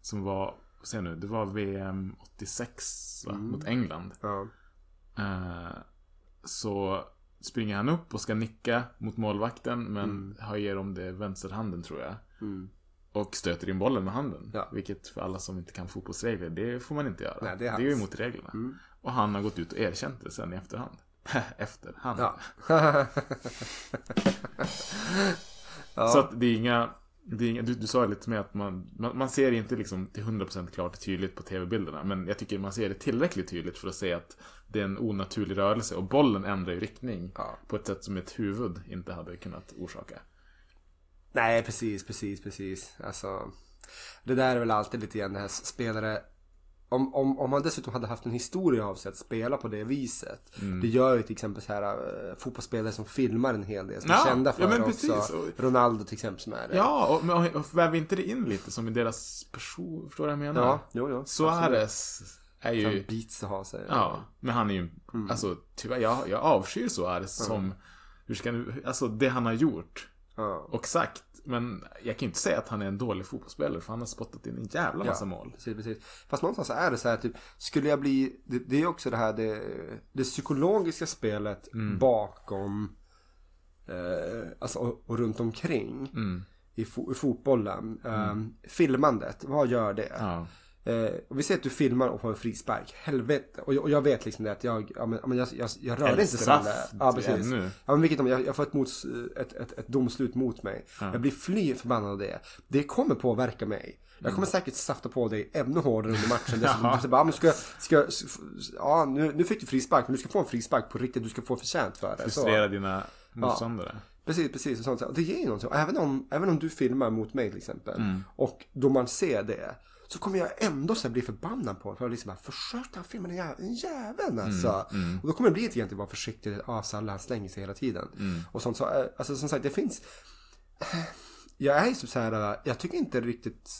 Som var, se nu, det var VM 86 va? mot England. Ja. Eh, så springer han upp och ska nicka mot målvakten men har ger om det vänsterhanden tror jag. Och stöter in bollen med handen. Ja. Vilket för alla som inte kan fotbollsregler, det får man inte göra. Nej, det är det är ju emot reglerna. Och han har gått ut och erkänt det sen i efterhand. efterhand. Ja. Så att det är inga... Inga du, du sa lite med att man, man, man ser inte liksom till 100% klart och tydligt på tv-bilderna. Men jag tycker man ser det tillräckligt tydligt för att se att det är en onaturlig rörelse. Och bollen ändrar ju riktning Ja. på ett sätt som ett huvud inte hade kunnat orsaka. Nej, precis, precis, precis. Alltså, det där är väl alltid lite grann det här spelare. Om, om, om man dessutom hade haft en historia av sig att spela på det viset. Det gör ju till exempel så här äh, fotbollsspelare som filmar en hel del. Som är Ja, kända för ja, men det precis. också. Och- Ronaldo till exempel som är det. Ja, och, men- och väver inte det in lite som i deras person? Förstår du vad jag menar? Ja, jo, jo. Suarez är ju... beats att ha sig. Ja, men han är ju... Alltså, tyvärr, jag, jag avskyr Suarez som... Hur ska nu... Alltså, det han har gjort Ja. och sagt. Men jag kan inte säga att han är en dålig fotbollsspelare för han har spottat in en jävla massa mål. Precis, precis. Fast någonstans är det så här typ, skulle jag bli, det, det är också det här det, det psykologiska spelet Mm. bakom, eh, alltså och, och runt omkring Mm. i, fo, i fotbollen. Eh, filmandet, vad gör det? Ja. Eh, och vi säger att du filmar och får en frispark. Helvete. Och jag, och jag vet liksom det att jag, ja, men, ja, jag, jag, jag rör inte det. Ja, precis. ännu. Ja, men vilket jag, jag får ett, mots, ett, ett, ett domslut mot mig. Jag blir fly förbannad av det. Det kommer påverka mig. Jag kommer säkert safta på dig ännu hårdare under matchen. Dessutom, Ja. du bara, ja, men ska, ska, ja, nu, nu fick du frispark, men du ska få en frispark på riktigt. Du ska få förtjänt för det. Frustrera dina motståndare. Precis, precis. Och sånt. Det ger ju någonting. Även om, även om du filmar mot mig till exempel. Mm. Och då man ser det. Så kommer jag ändå här bli förbannad på. För liksom bara, försök att filma den jäveln, jäveln alltså. Mm, Och då kommer det bli lite grann vara försiktig. Salle han slänger sig hela tiden. Mm. Och sånt. Så, eh, alltså som sagt, det finns. Jag är ju så här, eh, jag tycker inte riktigt.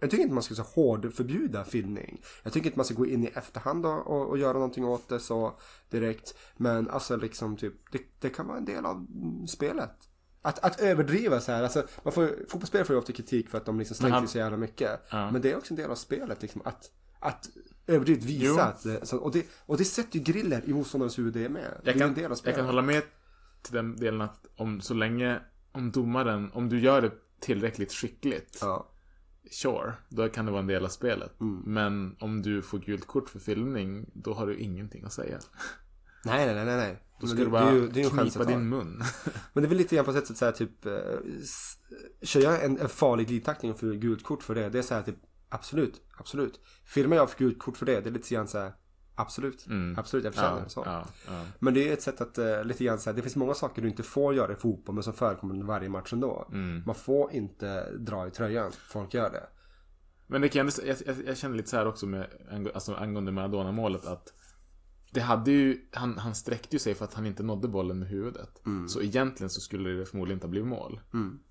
Jag tycker inte man ska så hård förbjuda filmning. Jag tycker inte man ska gå in i efterhand och, och, göra någonting åt det så direkt. Men alltså liksom typ, det, det kan vara en del av mm, spelet. Att, att överdriva så här, alltså man får, fotbollsspelare får ju ofta kritik för att de liksom slänger sig så jävla mycket. Ja. Men det är också en del av spelet liksom, att, att överdrivet visa att det, så, och, det, och det sätter ju griller i motståndarens huvud det med. det Jag kan, del av jag spelet. kan hålla med till den delen att om så länge, om domaren, om du gör det tillräckligt skickligt, Ja. sure, då kan det vara en del av spelet. Mm. Men om du får gult kort för filmning, då har du ingenting att säga. Nej, nej, nej, nej. Då ska det, du bara det är ju, det är knipa din mun. Men det är väl lite grann på sättet så här typ eh, Kör jag en, en farlig glidtackling och får gult kort för det Det är så här typ Absolut, absolut Filmar jag för gult kort för det Det är lite grann så här Absolut, absolut jag förtjänar Mm. Ja, så ja, ja. Men det är ett sätt att eh, lite grann så här, Det finns många saker du inte får göra i fotboll Men som förekommer under varje match ändå Mm. Man får inte dra i tröjan Folk gör det Men det kan, jag, jag, jag- känner lite så här också med, alltså angående Maradona-målet att det hade ju, han, han sträckte ju sig för att han inte nådde bollen med huvudet. Mm. Så egentligen så skulle det förmodligen inte ha blivit mål.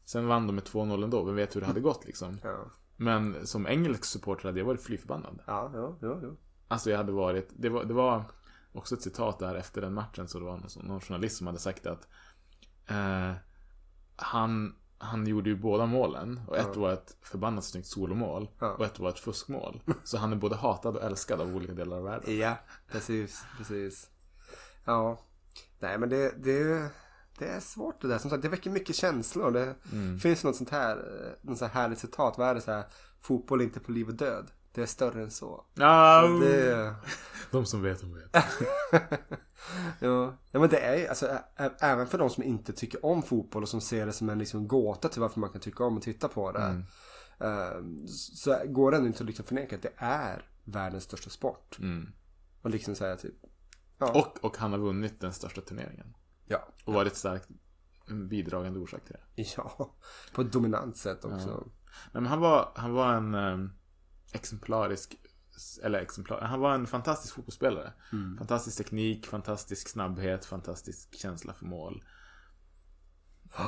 Sen vann de med 2-0 ändå, vem vet hur det hade gått liksom. Ja, Men som engelsk supporter hade jag varit fly förbannad. ja, ja, ja, ja. Alltså jag hade varit, det var, det var också ett citat där efter den matchen så det var någon, någon journalist som hade sagt att eh, han, han gjorde ju båda målen och ett var ett förbannat snyggt solomål Ja. och ett var ett fuskmål. Så han är både hatad och älskad av olika delar av världen. Ja, precis, precis. Ja, nej men det, det, det är svårt det där. Som sagt, det väcker mycket känslor. Det Mm. finns något sånt här, eh, något sånt här härligt citat. Vad är det så här? Fotboll är inte på liv och död. Det är större än så. Ja, Det, De som vet, de vet. ja. ja, men det är ju, alltså, även för de som inte tycker om fotboll och som ser det som en liksom gåta till varför man kan tycka om och titta på det. Mm. eh, så går det ändå inte att liksom förneka att det är världens största sport. Mm. Och liksom säga typ, ja. Och, och han har vunnit den största turneringen. ja. Och varit starkt bidragande orsak till det. Ja, på ett dominant sätt också. Ja. Nej, men han var, han var en eh, exemplarisk eller exemplar. Han var en fantastisk fotbollsspelare. Mm. Fantastisk teknik, fantastisk snabbhet, fantastisk känsla för mål.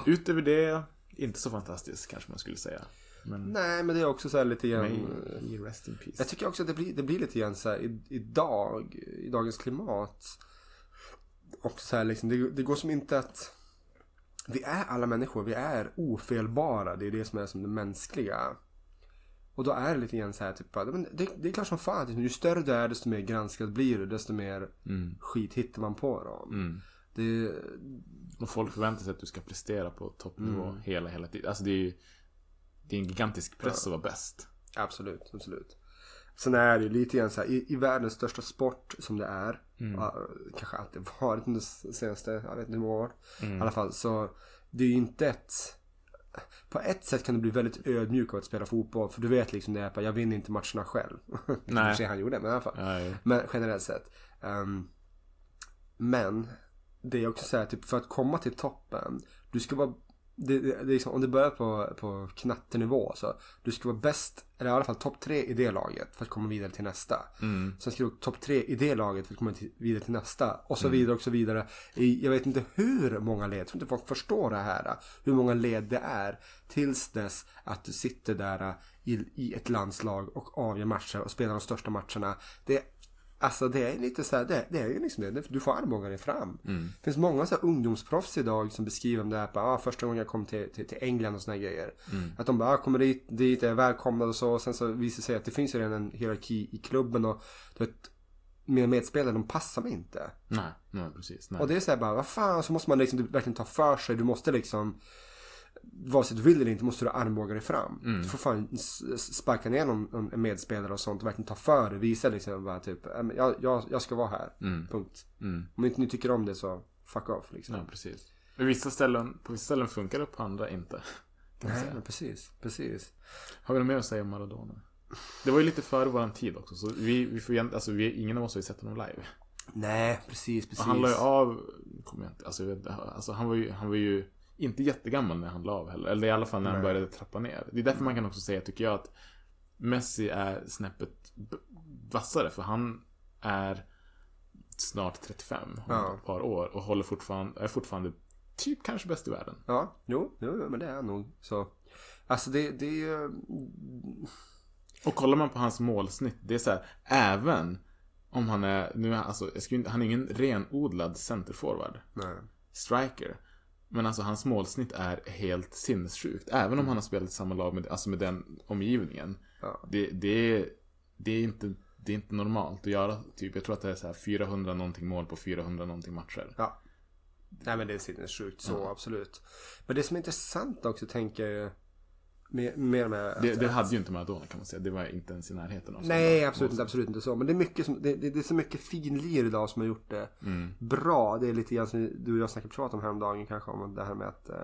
Utöver det, inte så fantastisk kanske man skulle säga. Men Nej, men det är också så här lite grann... rest in peace. Jag tycker också att det blir, det blir lite grann så här i, idag, i dagens klimat. Och så här liksom, det, det går som inte att... Vi är alla människor, vi är ofelbara. Det är det som är som det mänskliga. Och då är det lite grann så här typ, ja, men det, det är klart som fan, liksom, ju större du är desto mer granskad blir du, desto mer Mm. skit hittar man på dem. Mm. Det, Och folk förväntar sig att du ska prestera på toppnivå Mm. hela, hela tiden. Alltså det är ju det är en gigantisk press att vara bäst. Absolut, absolut. Sen är det ju lite grann så här, i, i världens största sport som det är, ja, kanske alltid varit under de senaste, jag vet inte hur många år, i alla fall, så det är ju inte ett på ett sätt kan du bli väldigt ödmjuk av att spela fotboll för du vet liksom det är jag vinner inte matcherna själv. Nej. Sig han gjorde men i alla fall. Ja. Men generellt sett. Ehm, men det är också så här, typ för att komma till toppen. Du ska vara, det, det, liksom, om du börjar på, på knattenivå så. Du ska vara bäst, eller i alla fall topp tre i det laget för att komma vidare till nästa. Mm. Sen ska du topp tre i det laget för att komma till, vidare till nästa. Och så Mm. vidare och så vidare. I, jag vet inte hur många led, jag tror inte folk förstår det här. Hur många led det är. Tills dess att du sitter där i, i ett landslag och avgör matcher och spelar de största matcherna. Det, alltså det är lite så här, det, det är ju liksom det. Du får armbågar dig fram. Det finns många så ungdomsproffs idag som beskriver det här på, ah, första gången jag kom till, till, till England och såna här grejer. Att de bara, ah, kommer dit, dit, är välkomnade och så. Och sen så visar det sig att det finns ju redan en hierarki i klubben och du vet, mina medspelare de passar mig inte. Nej, nej precis. Nej. Och det är så här bara, vad fan, så måste man liksom verkligen ta för sig. Du måste liksom, vare sig du vill eller inte, måste du armbåga dig fram. Mm. Du får fan sparka ner någon, medspelare och sånt och verkligen ta för dig. Visa liksom bara typ, "Ja, men jag, jag, jag ska vara här. Punkt. Mm. Om inte ni tycker om det så, fuck off liksom. Ja, precis. Men vissa ställen, på vissa ställen funkar det, på andra inte. Nej, men precis, precis. Har vi något mer att säga om Maradona? Det var ju lite före våran tid också, så vi, vi får egent- alltså vi, ingen av oss har ju sett honom live. Nej, precis, precis. Och han la ju av, kommer jag inte, alltså, alltså han var ju, han var ju inte jättegammal när han la av heller. Eller i alla fall när han Nej. började trappa ner. Det är därför man kan också säga, tycker jag, att Messi är snäppet vassare. För han är snart 35, om Ja. ett par år. Och håller fortfarande, är fortfarande typ kanske bäst i världen. Ja, jo, jo, men det är han nog. Så, alltså det, det är ju... Och kollar man på hans målsnitt, det är så här, även om han är, nu alltså, jag inte- han är ingen renodlad centerforward. Nej. striker. Men alltså hans målsnitt är helt sinnessjukt. Även om han har spelat i samma lag med, alltså med den omgivningen. Ja. Det, det, är, det, är inte, det är inte normalt att göra. Typ, jag tror att det är så här 400 någonting mål på 400 någonting matcher. Ja. Nej men det är sinnessjukt så absolut. Men det som är intressant också tänker jag med, med de här... Det, att- det hade ju inte Maradona kan man säga. Det var inte ens i närheten av Nej, absolut inte, absolut inte så. Men det är mycket som, det, det, det är så mycket finlir idag som har gjort det bra. Det är lite grann som du och jag snackade prat om häromdagen kanske om det här med att eh,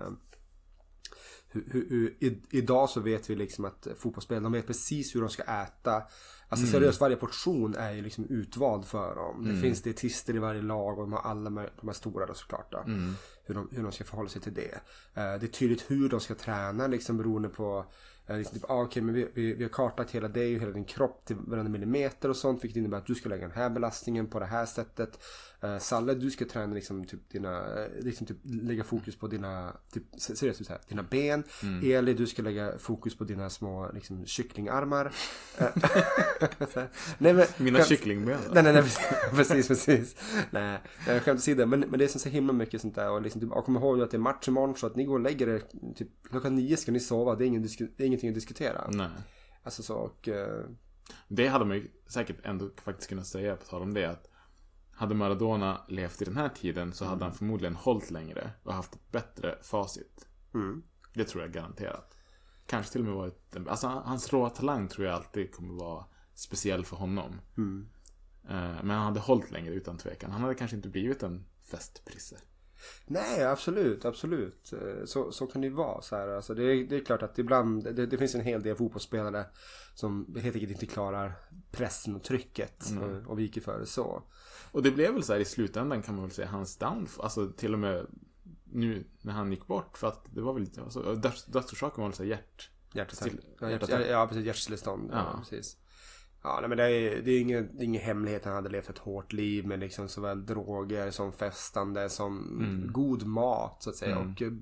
hur, hur, hur, i, idag så vet vi liksom att fotbollsspelare, de vet precis hur de ska äta. Alltså seriöst, varje portion är ju liksom utvald för dem. Det finns dietister i varje lag och de har alla de här, stora då såklart. Då, hur, de, hur de ska förhålla sig till det. Eh, det är tydligt hur de ska träna liksom beroende på eh, liksom, typ, ah, okay, men vi, vi, vi har kartlagt hela dig och hela din kropp till varenda millimeter och sånt. Vilket innebär att du ska lägga den här belastningen på det här sättet. Eh, Salle, du ska träna liksom, typ, dina, eh, liksom, typ, lägga fokus på dina, typ, seriöst, så här, dina ben. Eli, du ska lägga fokus på dina små liksom, kycklingarmar. Eh, nej, men, Mina skämt- kycklingben. Nej, nej, nej, precis, precis. Nej, skämt åsido. Men, men det är så, så himla mycket sånt där. Och liksom, typ, kom ihåg att det är match imorgon så att ni går och lägger er typ klockan nio ska ni sova. Det är, ingen, det är ingenting att diskutera. Nej. Alltså så och... Det hade man ju säkert ändå faktiskt kunnat säga på tal om det. Att hade Maradona levt i den här tiden så hade han förmodligen hållit längre och haft ett bättre facit. mm. Det tror jag garanterat. Kanske till och med varit Alltså hans råa talang tror jag alltid kommer vara speciell för honom. Mm. Eh, Men han hade hållit längre utan tvekan. Han hade kanske inte blivit en festprisse. Nej, absolut, absolut. Eh, Så, så kan det ju vara. Så här. Alltså, det, är, det är klart att ibland, det, det finns en hel del fotbollsspelare som helt enkelt inte klarar pressen och trycket och, och viker för det så. Och det blev väl så här i slutändan kan man väl säga hans downfall. Alltså till och med nu när han gick bort. För att det var väl lite, alltså, döds, dödsorsaken var väl så här hjärt... Hjärtattack. Ja, hjärt, ja, precis. Hjärtstillestånd. Ja. Ja. precis. Ja, nej, men det är, det är ingen, det är ingen hemlighet. Han hade levt ett hårt liv med liksom såväl droger som festande som Mm. god mat så att säga. Och eh,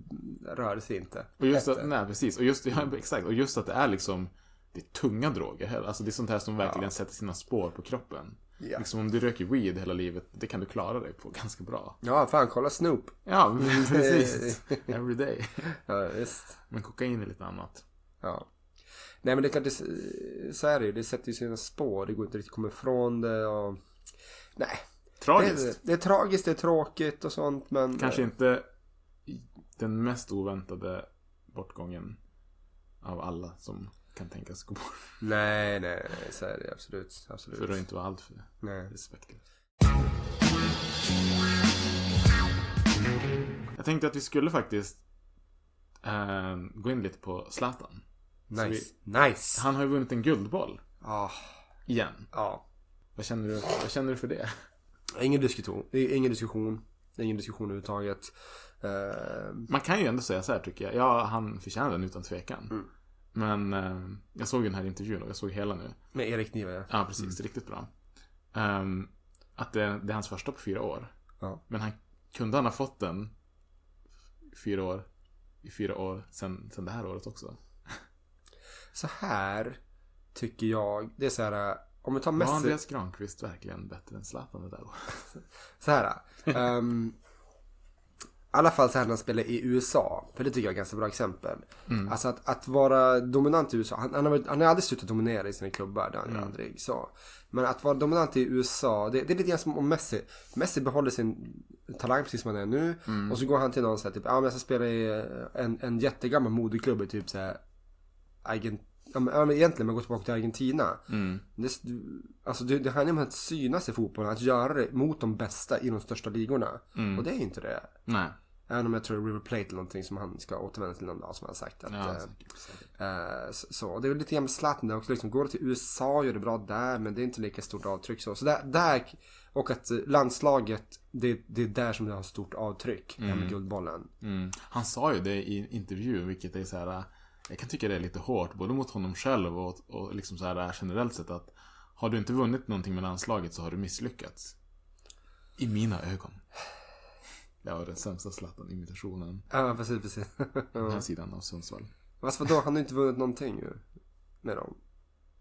rörde sig inte. Och just att, nej precis. Och just, ja, exakt. Och just att det är liksom, det är tunga droger. Alltså det är sånt här som verkligen sätter sina spår på kroppen. Ja. Liksom om du röker weed hela livet, det kan du klara dig på ganska bra. Ja, fan kolla Snoop. Ja, precis. Every day. Ja, visst. Men kokain är lite annat. Ja. Nej men det är klart, det, så är det ju. Det sätter ju sina spår. Det går inte riktigt att komma ifrån det och... Nej. Det Tragiskt. är, det är tragiskt, det är tråkigt och sånt men... Kanske inte den mest oväntade bortgången av alla som kan tänkas gå bort. Nej, nej, nej. Så är det absolut. absolut. För att inte vara alltför respektlös. Jag tänkte att vi skulle faktiskt eh, gå in lite på Zlatan. Nice. Nice. Han har ju vunnit en guldboll. Ja. Igen. Ja. Vad känner du, vad känner du för det? Ingen diskussion. Ingen diskussion. Ingen diskussion överhuvudtaget. Uh, Man kan ju ändå säga så här tycker jag. Ja, han förtjänar den utan tvekan. Mm. Men eh, jag såg den här intervjun och jag såg hela nu. med Erik Niva, ja. Ja, precis. Riktigt bra. Ehm, att det, det är hans första på fyra år. Ja. Men han kunde han ha fått den fyra år i fyra år sen, sen det här året också. Så här tycker jag. Det är så här. äh, Om vi tar Var Messi. Andreas Granqvist verkligen bättre än Zlatan det där året? Så här. ehm, I alla fall så här när han spelar i USA. För det tycker jag är ett ganska bra exempel. Alltså att, att vara dominant i USA. Han, han, har, varit- han har aldrig slutat dominera i sina klubbar. Det har han ju aldrig. Så. Men att vara dominant i USA. Det, det är lite grann som om Messi. Messi behåller sin talang precis som han är nu. Och så går han till någon så här, typ. Ja men jag ska spela i en, en jättegammal modeklubb i typ så här. Argent, ja, men, egentligen man går tillbaka till Argentina. Det, du- alltså det, det handlar om att synas i fotbollen, att göra det mot de bästa i de största ligorna. Och det är inte det. Nej. Även om jag tror River Plate eller någonting som han ska återvända till någon dag som han sagt. Att, Ja, eh, säkert, säkert. eh, så, så. Det är väl lite grann med Zlatan där också. Liksom, går det till USA gör det bra där men det är inte lika stort avtryck så. Så där, där och att landslaget, det, det är där som det har stort avtryck. Här med Guldbollen. Mm. Han sa ju det i intervjun, vilket är så här. Jag kan tycka det är lite hårt, både mot honom själv och, och liksom så här generellt sett att har du inte vunnit någonting med landslaget så har du misslyckats. I mina ögon. Var den sämsta Zlatan-imitationen. Ja precis, precis. Den här sidan av Sundsvall. Fast vadå, han har inte vunnit någonting ju. Med dem.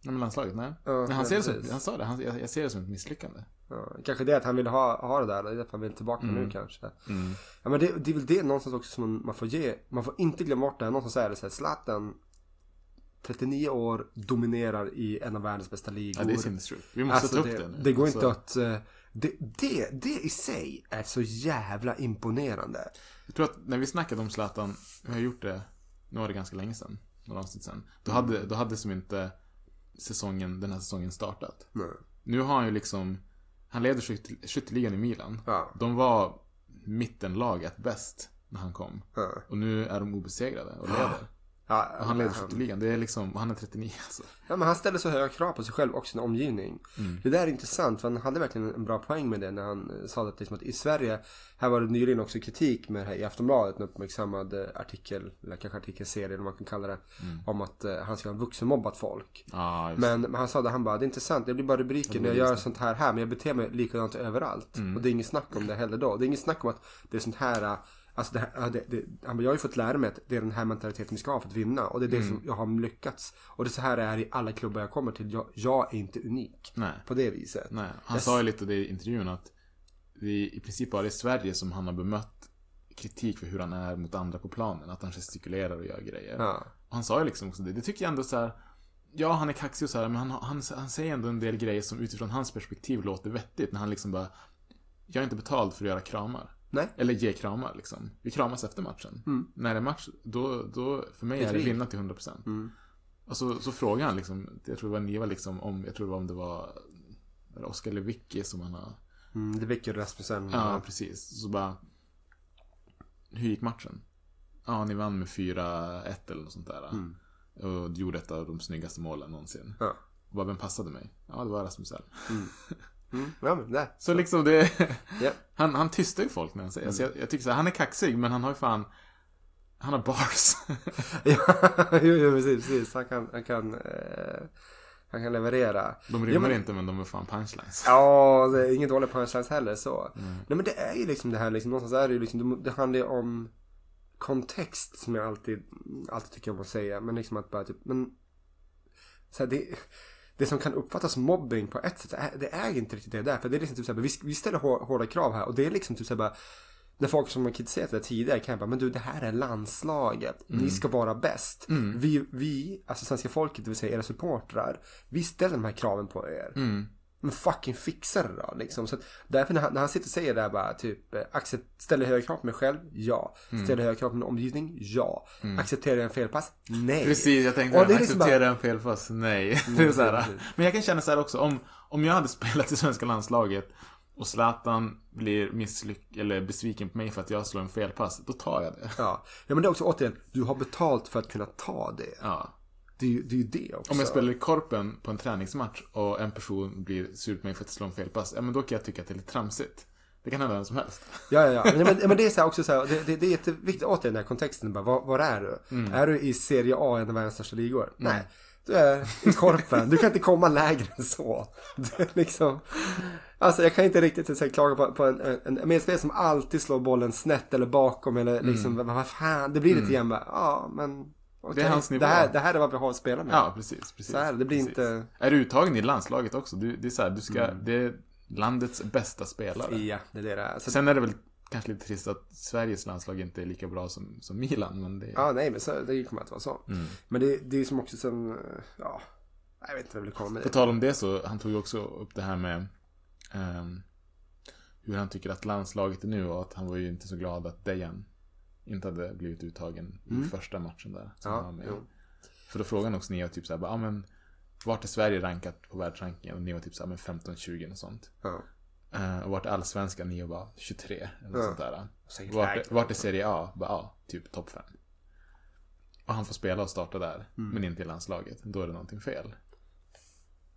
Nej men landslaget, nej. Ja, men han, nej, ser det som, han sa det, han, jag, jag ser det som ett misslyckande. Ja, kanske det att han vill ha, ha det där, det är därför han vill tillbaka nu kanske. Ja men det, det är väl det någonstans också som man, man får ge, man får inte glömma bort det. Någonstans är det så här, Zlatan 39 år, dominerar i en av världens bästa ligor. Ja, det är sinnessjukt. Vi måste Alltså, ta upp det, det nu. det går Alltså, inte att... Det, det, det i sig är så jävla imponerande. Jag tror att när vi snackade om Zlatan, vi har gjort det, nu var det ganska länge sedan, några avsnitt sedan. Då Mm. hade, då hade som inte säsongen, den här säsongen startat. Nej. Nu har han ju liksom, han leder skytte- skytteligan i Milan. Ja. De var mittenlaget bäst när han kom. Ja. Och nu är de obesegrade och leder. Ja, Och han leder skytteligan. Det är liksom, han är 39 alltså. ja, men han ställer så höga krav på sig själv och sin omgivning. Mm. Det där är intressant för han hade verkligen en bra poäng med det när han eh, sa att, liksom att i Sverige, här var det nyligen också kritik med det här i Aftonbladet, en uppmärksammad eh, artikel, eller kanske artikelserie eller vad man kan kalla det, Mm. om att eh, han ska ha vuxenmobbat folk. Just Men, men han sa det, han bara, det är intressant, det blir bara rubriker när jag gör sånt här här, men jag beter mig likadant överallt. Mm. Och det är inget snack om det heller då. Det är inget snack om att det är sånt här, alltså det här, det, det, han bara, jag har ju fått lära mig att det är den här mentaliteten vi ska ha för att vinna. Och det är det Mm. som jag har lyckats. Och det är så här det är i alla klubbar jag kommer till. Jag, jag är inte unik. Nej. På det viset. Nej, han Yes. sa ju lite det i intervjun att det är i princip bara i Sverige som han har bemött kritik för hur han är mot andra på planen. Att han gestikulerar och gör grejer. Ja. Och han sa ju liksom också det. Det tycker jag ändå så här. Ja, han är kaxig och så här, men han, han, han säger ändå en del grejer som utifrån hans perspektiv låter vettigt. När han liksom bara Jag är inte betald för att göra kramar. Nej. Eller ge kramar liksom. Vi kramas efter matchen. När det är match, då, då för mig Det är det vinna till 100%. Och så, så frågar han liksom, jag tror det var Niva liksom om, jag tror det var om det var Oskar Lewicki som han har Mm, det väcker Rasmussen. Ja, precis. Så bara Hur gick matchen? Ja, ni vann med 4-1 eller något sånt där. Och gjorde ett av de snyggaste målen någonsin. Ja. Och bara, vem passade mig? Ja, det var Rasmus Elm. Ja, men det. Så liksom det... Ja. Han, han tystar ju folk när han säger. Så jag, jag tycker så här, han är kaxig men han har ju fan... Han har bars. ja, jo, jo, precis, precis. Han kan, han kan, eh, han kan leverera. De Ja, rimmar men- inte men de är fan punchlines. Ja, det är ingen dålig punchlines heller så. Nej men det är ju liksom det här liksom, någonstans är det ju liksom, det handlar ju om kontext som jag alltid, alltid tycker om att säga. Men liksom att bara typ, men så här, det, det som kan uppfattas som mobbing på ett sätt, det är inte riktigt det där. För det är liksom typ såhär, vi, vi ställer hår- hårda krav här och det är liksom typ såhär bara när folk som har kritiserat det tidigare kan jag bara, men du det här är landslaget. Ni ska vara bäst. Vi, vi, alltså svenska folket, det vill säga era supportrar, vi ställer de här kraven på er. Men fucking fixa det då liksom. Så att därför när han, när han sitter och säger det här bara typ, eh, accept, ställer höga krav på mig själv? Ja. Ställer höga krav på min omgivning? Ja. Accepterar jag en felpass? Nej. Precis, jag tänkte Och det liksom Acceptera en felpass? Nej. det är så här. Men jag kan känna så här också, om, om jag hade spelat i svenska landslaget och Zlatan blir misslyck eller besviken på mig för att jag slår en felpass, då tar jag det. Ja. ja men det är också återigen, du har betalt för att kunna ta det. Ja. Det är ju det, är ju det också. Om jag spelar i Korpen på en träningsmatch och en person blir sur på mig för att jag slår en felpass, ja men då kan jag tycka att det är lite tramsigt. Det kan hända vem som helst. Ja, ja, ja. Men, men, det är så här också så här, det, det, det är jätteviktigt återigen den här kontexten. Bara, var, var är du? Mm. Är du i Serie A, en av världens största ligor? Nej. Du är i Korpen. Du kan inte komma lägre än så. Det är liksom... Alltså jag kan inte riktigt så här, klaga på, på en, en, en medspelare som alltid slår bollen snett eller bakom eller liksom, vad, vad fan. Det blir lite grann bara, ja men... Mm. Det är hans nivå. Det här, det här är vad vi har att spela med. Ja, precis. precis Så är det, det blir precis. inte- Är du uttagen i landslaget också? Du, det är så här, du ska, det är landets bästa spelare. Ja, det är det det är. Så, Sen är det väl kanske lite trist att Sveriges landslag inte är lika bra som, som Milan, men det... Ja, nej men så, det kommer att vara så. Mm. Men det, det är som också eh, ja, jag vet inte vad komma med På det. tal om det så, han tog ju också upp det här med ehm, hur han tycker att landslaget är nu och att han var ju inte så glad att Dejan inte hade blivit uttagen i första matchen där. som Mm. Ja, med. jo. För då frågade han också Neo typ såhär, ja men vart är Sverige rankat på världsrankingen? Och Neo typ såhär, men 15-20 och sånt. Ja. Eh, och vart är allsvenskan? Neo bara 23 eller Ja. sånt där. Vart, vart är Serie A? Bara, ja, typ topp 5. Och han får spela och starta där, Mm. men inte i landslaget. Då är det någonting fel.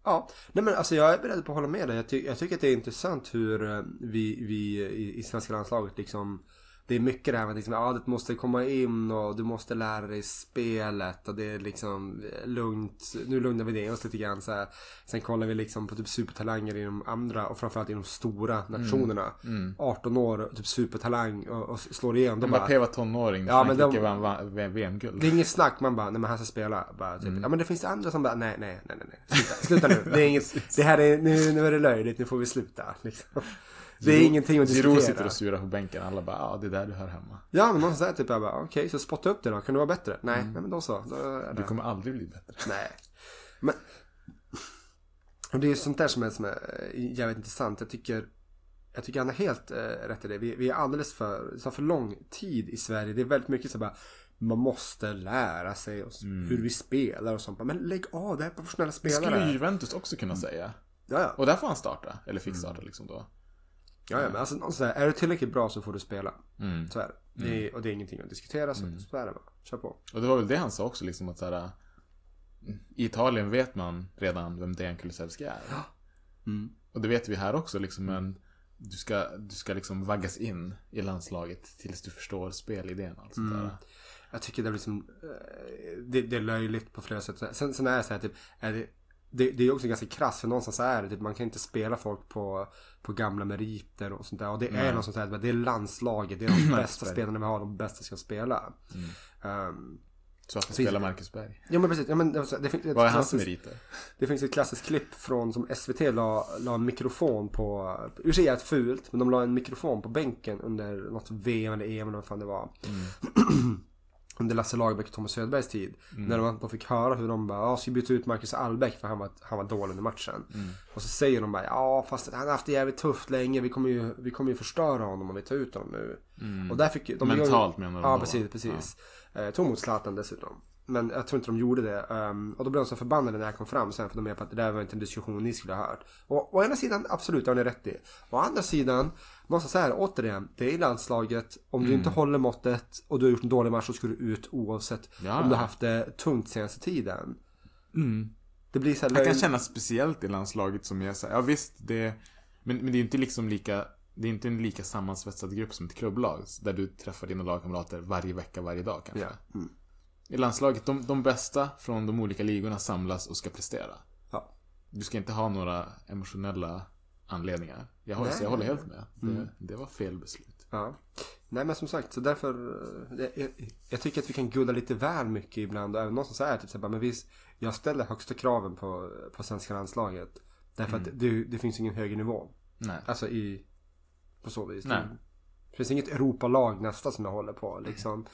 Ja, nej men alltså jag är beredd på att hålla med dig. Jag, ty- jag tycker att det är intressant hur eh, vi, vi i, i svenska landslaget liksom det är mycket det här med att liksom, ja, du måste komma in och du måste lära dig spelet och det är liksom eh, lugnt. Nu lugnar vi ner oss lite grann så här. Sen kollar vi liksom på typ supertalanger inom andra och framförallt inom stora nationerna. 18 år, typ supertalang och, och slår igenom. De Mbappé var tonåring, Ja, men de- vann VM-guld. det är inget snack, man bara, nej men han ska spela. Bara, typ. Mm. Ja men det finns andra som bara, nej, nej, nej, nej, nej. Sluta, sluta nu. Det är inget, det här är, nu, nu är det löjligt, nu får vi sluta. Liksom. Det är ingenting att Giroud sitter diskutera. och surar på bänken, alla bara, ja det är där du hör hemma. Ja men någon säger typ, jag bara, okej så spotta upp det då, kan du vara bättre? Nej, nej men då så. Då Mm. Du kommer aldrig bli bättre. Nej. Men, och det är ju sånt där som är, som är eh, jävligt intressant. Jag tycker, jag tycker han har helt eh, rätt i det. Vi, vi är alldeles för, tar för lång tid i Sverige. Det är väldigt mycket så bara, man måste lära sig oss hur vi spelar och sånt. Men lägg av, det här är professionella Det skulle spelare. ju Juventus också kunna säga. Ja, ja. Och där får han starta, eller fick starta liksom då. Ja, ja, men alltså, någonstans är du tillräckligt bra så får du spela. Mm. Så är det. det är, och det är ingenting att diskutera, så, så är det bara. Kör på. Och det var väl det han sa också liksom att såhär I Italien vet man redan vem Dejan Kulusevski är. Mm. Och det vet vi här också liksom men du ska, du ska liksom vaggas in i landslaget tills du förstår spelidén och allt sånt där. Jag tycker det är liksom, eh, det, det är löjligt på flera sätt. Sen, sen är det så här typ, är det, det, det är också ganska krasst för någonstans är det typ, man kan inte spela folk på, på gamla meriter och sånt där. Och det är något sånt här, det är landslaget, det är de bästa spelarna vi har, de bästa ska spela. Um, Så att spela Marcus Berg. ja men precis, ja, men det, det, finns Vad är hans meriter? Det finns ett klassiskt klipp från som SVT la, la en mikrofon på, ur sig är fult, men de la en mikrofon på bänken under något VM eller EM eller vad fan det var. under Lasse Lagerbäck och Thomas Söderbergs tid. När de, de fick höra hur de bara, ja ska byta ut Marcus Albeck för han var, han var dålig under matchen. Och så säger de bara, ja fast han har haft det jävligt tufft länge, vi kommer ju, vi kommer ju förstöra honom om vi tar ut honom nu. Och där fick de Mentalt menar de Ja precis, precis. Eh, tog mot Zlatan dessutom. Men jag tror inte de gjorde det. Ehm, och då blev de så förbannade när jag kom fram sen. För de menade på att det där var inte en diskussion ni skulle ha hört. Och å ena sidan, absolut, det har ni rätt i. Å andra sidan, så här, återigen. Det är i landslaget. Om Mm. du inte håller måttet och du har gjort en dålig match så ska du ut oavsett Ja. om du har haft det tungt senaste tiden. Det blir så här Jag kan känna speciellt i landslaget som jag säger, ja visst det Men, men det är inte liksom lika det är inte en lika sammansvetsad grupp som ett klubblag. Där du träffar dina lagkamrater varje vecka, varje dag kanske. Ja. Mm. I landslaget, de, de bästa från de olika ligorna samlas och ska prestera. Ja. Du ska inte ha några emotionella anledningar. Jag, håller- jag håller helt med. Det, det var fel beslut. Ja. Nej men som sagt, så därför. eh, Jag, jag, tycker att vi kan gudda lite väl mycket ibland. Och även någon som säger typ så här, men visst, jag ställer högsta kraven på, på svenska landslaget. Därför att det, det finns ingen högre nivå. Nej. Alltså i, på så vis. Nej. Det finns inget Europalag nästa som jag håller på liksom.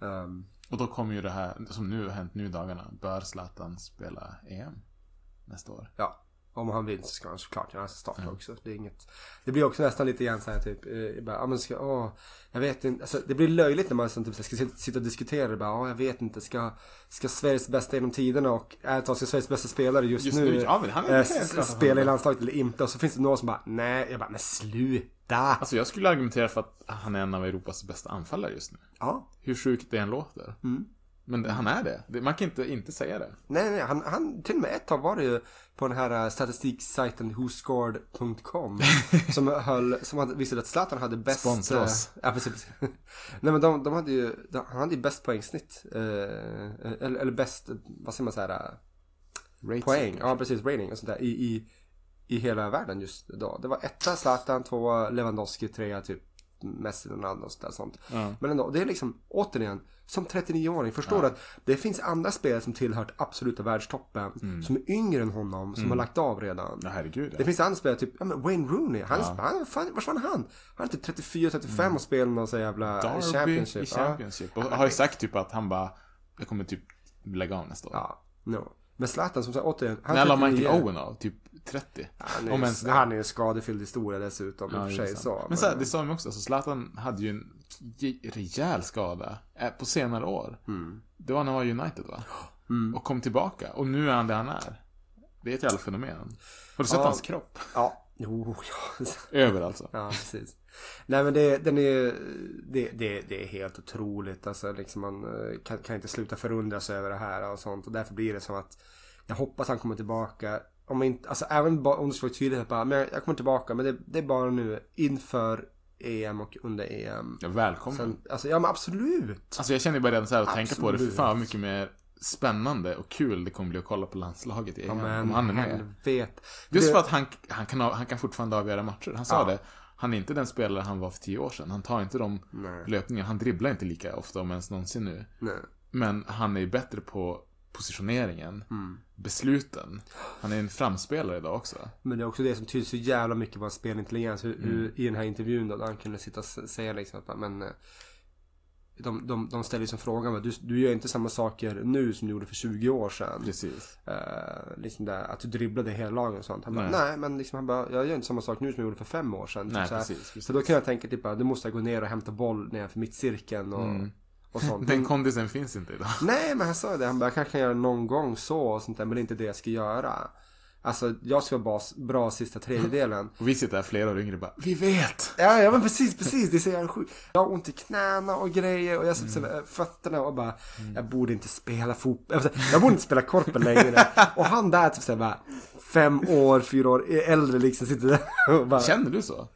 Ehm, och då kommer ju det här, som nu har hänt nu i dagarna. Bör Zlatan spela EM nästa år? ja. Om han vill så ska han såklart göra starta också. Det är inget. Det blir också nästan lite grann så här typ. Eh, bara, ja, men ska, åh, jag vet inte. Alltså, det blir löjligt när man som, typ, ska sitta- och diskutera. det. Bara, åh, jag vet inte. Ska, ska Sveriges bästa genom tiderna och ärligt talat ska Sveriges bästa spelare just, Just nu, nu, ja, men han är eh, att spela i landslaget eller inte. Och så finns det några som bara, nej. Jag bara, men sluta. Alltså jag skulle argumentera för att han är en av Europas bästa anfallare just nu. Ja. Hur sjukt det än låter. Men han är det. Man kan inte inte säga det. Nej, nej, han, han, till och med ett tag var det ju på den här uh, statistiksajten whoscored.com som höll, som hade, visade att Zlatan hade bäst... Sponsra oss. eh, ja, precis. precis. nej men de, de hade ju, de, han hade ju bäst poängsnitt. eh, eller, eller bäst, vad säger man så här, eh, Rates. poäng. Ja, precis, rating och sånt där i, i, i hela världen just då. Det var etta Zlatan, tvåa Lewandowski, trea typ Messi, Ronaldo och sådär sånt. Ja. Men ändå, det är liksom, återigen, som 39-åring, förstår du att det finns andra spelare som tillhört absoluta världstoppen, som är yngre än honom, som har lagt av redan. Ja, herregud. Det finns andra spelare, typ ja, men Wayne Rooney. Han, han, fan, var fan han? Han är typ 34-35 och spelar någon sån jävla Derby Championship. i Championship. Och har ju sagt typ att han bara, jag kommer typ lägga av nästa år. Ja, ja no. Men Zlatan som sagt, återigen. Han När la 39. Michael Owen av? Typ 30? Han är, han är en skadefylld historia dessutom i och Ja, för sig så. Men så här, det sa de också, alltså Zlatan hade ju en rejäl skada eh, på senare år. Mm. Det var när han var United va? Och kom tillbaka. Och nu är han det han är. Det är ett jävla fenomen. Har du sett Ja. hans kropp? Ja, jo, ja. Över alltså. Ja, precis. Nej men det, den är, det, det, det är helt otroligt. Alltså liksom man eh, kan, kan inte sluta förundras över det här och sånt. Och därför blir det som att jag hoppas han kommer tillbaka. Om inte, alltså även om det ska vara tydligt att bara, men jag, jag kommer tillbaka. Men det, det är bara nu inför EM och under EM. Ja, välkommen. Sen, alltså ja men absolut. Alltså jag känner bara redan så här att tänka på det. För fan vad mycket mer spännande och kul det kommer bli att kolla på landslaget i Ja, EM. men om han är med. helvete. Just Det- för att han, han, kan, ha- han kan fortfarande avgöra matcher. Han sa Ja. det. Han är inte den spelare han var för tio år sedan. Han tar inte de Nej. löpningarna. Han dribblar inte lika ofta om ens någonsin nu. Nej. Men han är ju bättre på positioneringen. Mm. Besluten. Han är en framspelare idag också. Men det är också det som tyder så jävla mycket på hans spelintelligens. Hur, hur, I den här intervjun då, där han kunde sitta och säga liksom att men, eh, de, de, de ställer liksom frågan, du, du gör inte samma saker nu som du gjorde för 20 år sedan. Precis. Eh, liksom där, att du dribblade hela lagen och sånt. Han bara, Nej. nej men liksom han bara, jag gör inte samma sak nu som jag gjorde för fem år sedan. Typ Nej, så, här. precis, precis. så då kan jag tänka typ, du måste gå ner och hämta boll nedanför mittcirkeln och, och sånt. Den kondisen finns inte idag. Nej, men han sa det. Han bara, jag kanske kan göra någon gång så och sånt där, men det är inte det jag ska göra. Alltså, jag ska vara bra, sista tredjedelen. Och vi sitter här flera år yngre och bara, vi vet! Ja, ja men precis, precis. Det är så jävla sjukt. Jag har ont i knäna och grejer och jag sitter mm. fötterna och bara, jag borde inte spela fotboll. Jag, jag borde inte spela korpen längre. och han där typ såhär bara, fem år, fyra år äldre liksom sitter där och bara, Känner du så?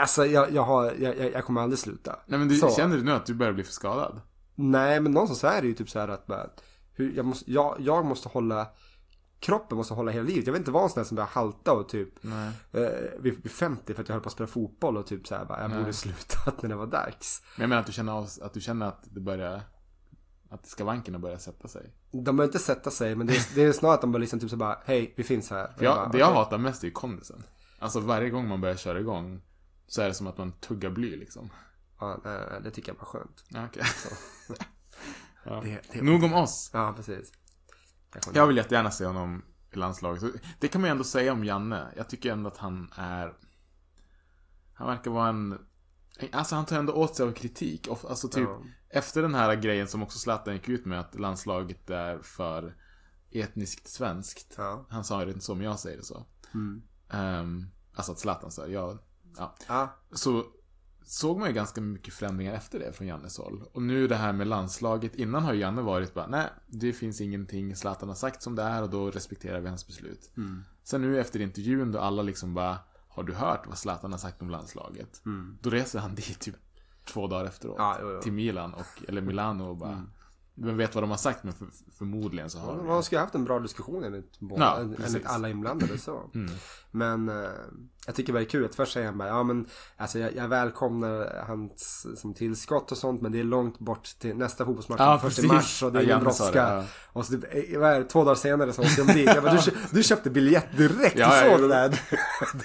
Alltså jag, jag har, jag, jag, kommer aldrig sluta. Nej men du, Så. känner du nu att du börjar bli för skadad? Nej, men någonstans är det ju typ så här att bara, hur, jag, måste, jag, jag måste hålla Kroppen måste hålla hela livet. Jag vill inte vara en sån där som börjar halta och typ Nej. eh, vid, vid 50 för att jag höll på att spela fotboll och typ så här bara, jag borde slutat när det var dags. Men jag menar att du känner, att, du känner att det börjar... Att skavankerna börjar sätta sig. De behöver inte sätta sig men det är, det är snarare att de bara liksom typ så bara, hej vi finns här. Jag, bara, det jag hatar mest är ju kondisen. Alltså varje gång man börjar köra igång så är det som att man tuggar bly liksom. Ja, det tycker jag var skönt. Ja, okej. ja. Det, det, Nog om oss. Ja, precis. Jag vill jättegärna se honom i landslaget. Det kan man ju ändå säga om Janne. Jag tycker ändå att han är... Han verkar vara en... Alltså han tar ändå åt sig av kritik. Alltså typ Ja. efter den här grejen som också Zlatan gick ut med att landslaget är för etniskt svenskt. Ja. Han sa det inte så, men jag säger det så. Mm. Ehm, alltså att Zlatan sa ja, ja. Ja, Så såg man ju ganska mycket förändringar efter det från Jannes håll. Och nu det här med landslaget. Innan har ju Janne varit bara, nej, det finns ingenting Zlatan har sagt som det är och då respekterar vi hans beslut. Sen nu efter intervjun då alla liksom bara har du hört vad Zlatan har sagt om landslaget? Då reser han dit typ två dagar efteråt. Mm. Ja, jo, jo. Till Milan, och, eller Milano och bara... Vem vet vad de har sagt men för, förmodligen så har de Man skulle ha haft en bra diskussion enligt, båda, Ja, enligt. Mm. alla inblandade så. Men eh, jag tycker det är kul att först säger han bara, ja men alltså jag, jag välkomnar hans som tillskott och sånt men det är långt bort till nästa fotbollsmatch Ja, först i mars och det är Ja, ingen det, brådska. ja. Och så typ, eh, vad är det, två dagar senare så åkte de dit. Jag bara, du, du köpte biljett direkt, Ja, du ja, såg det där.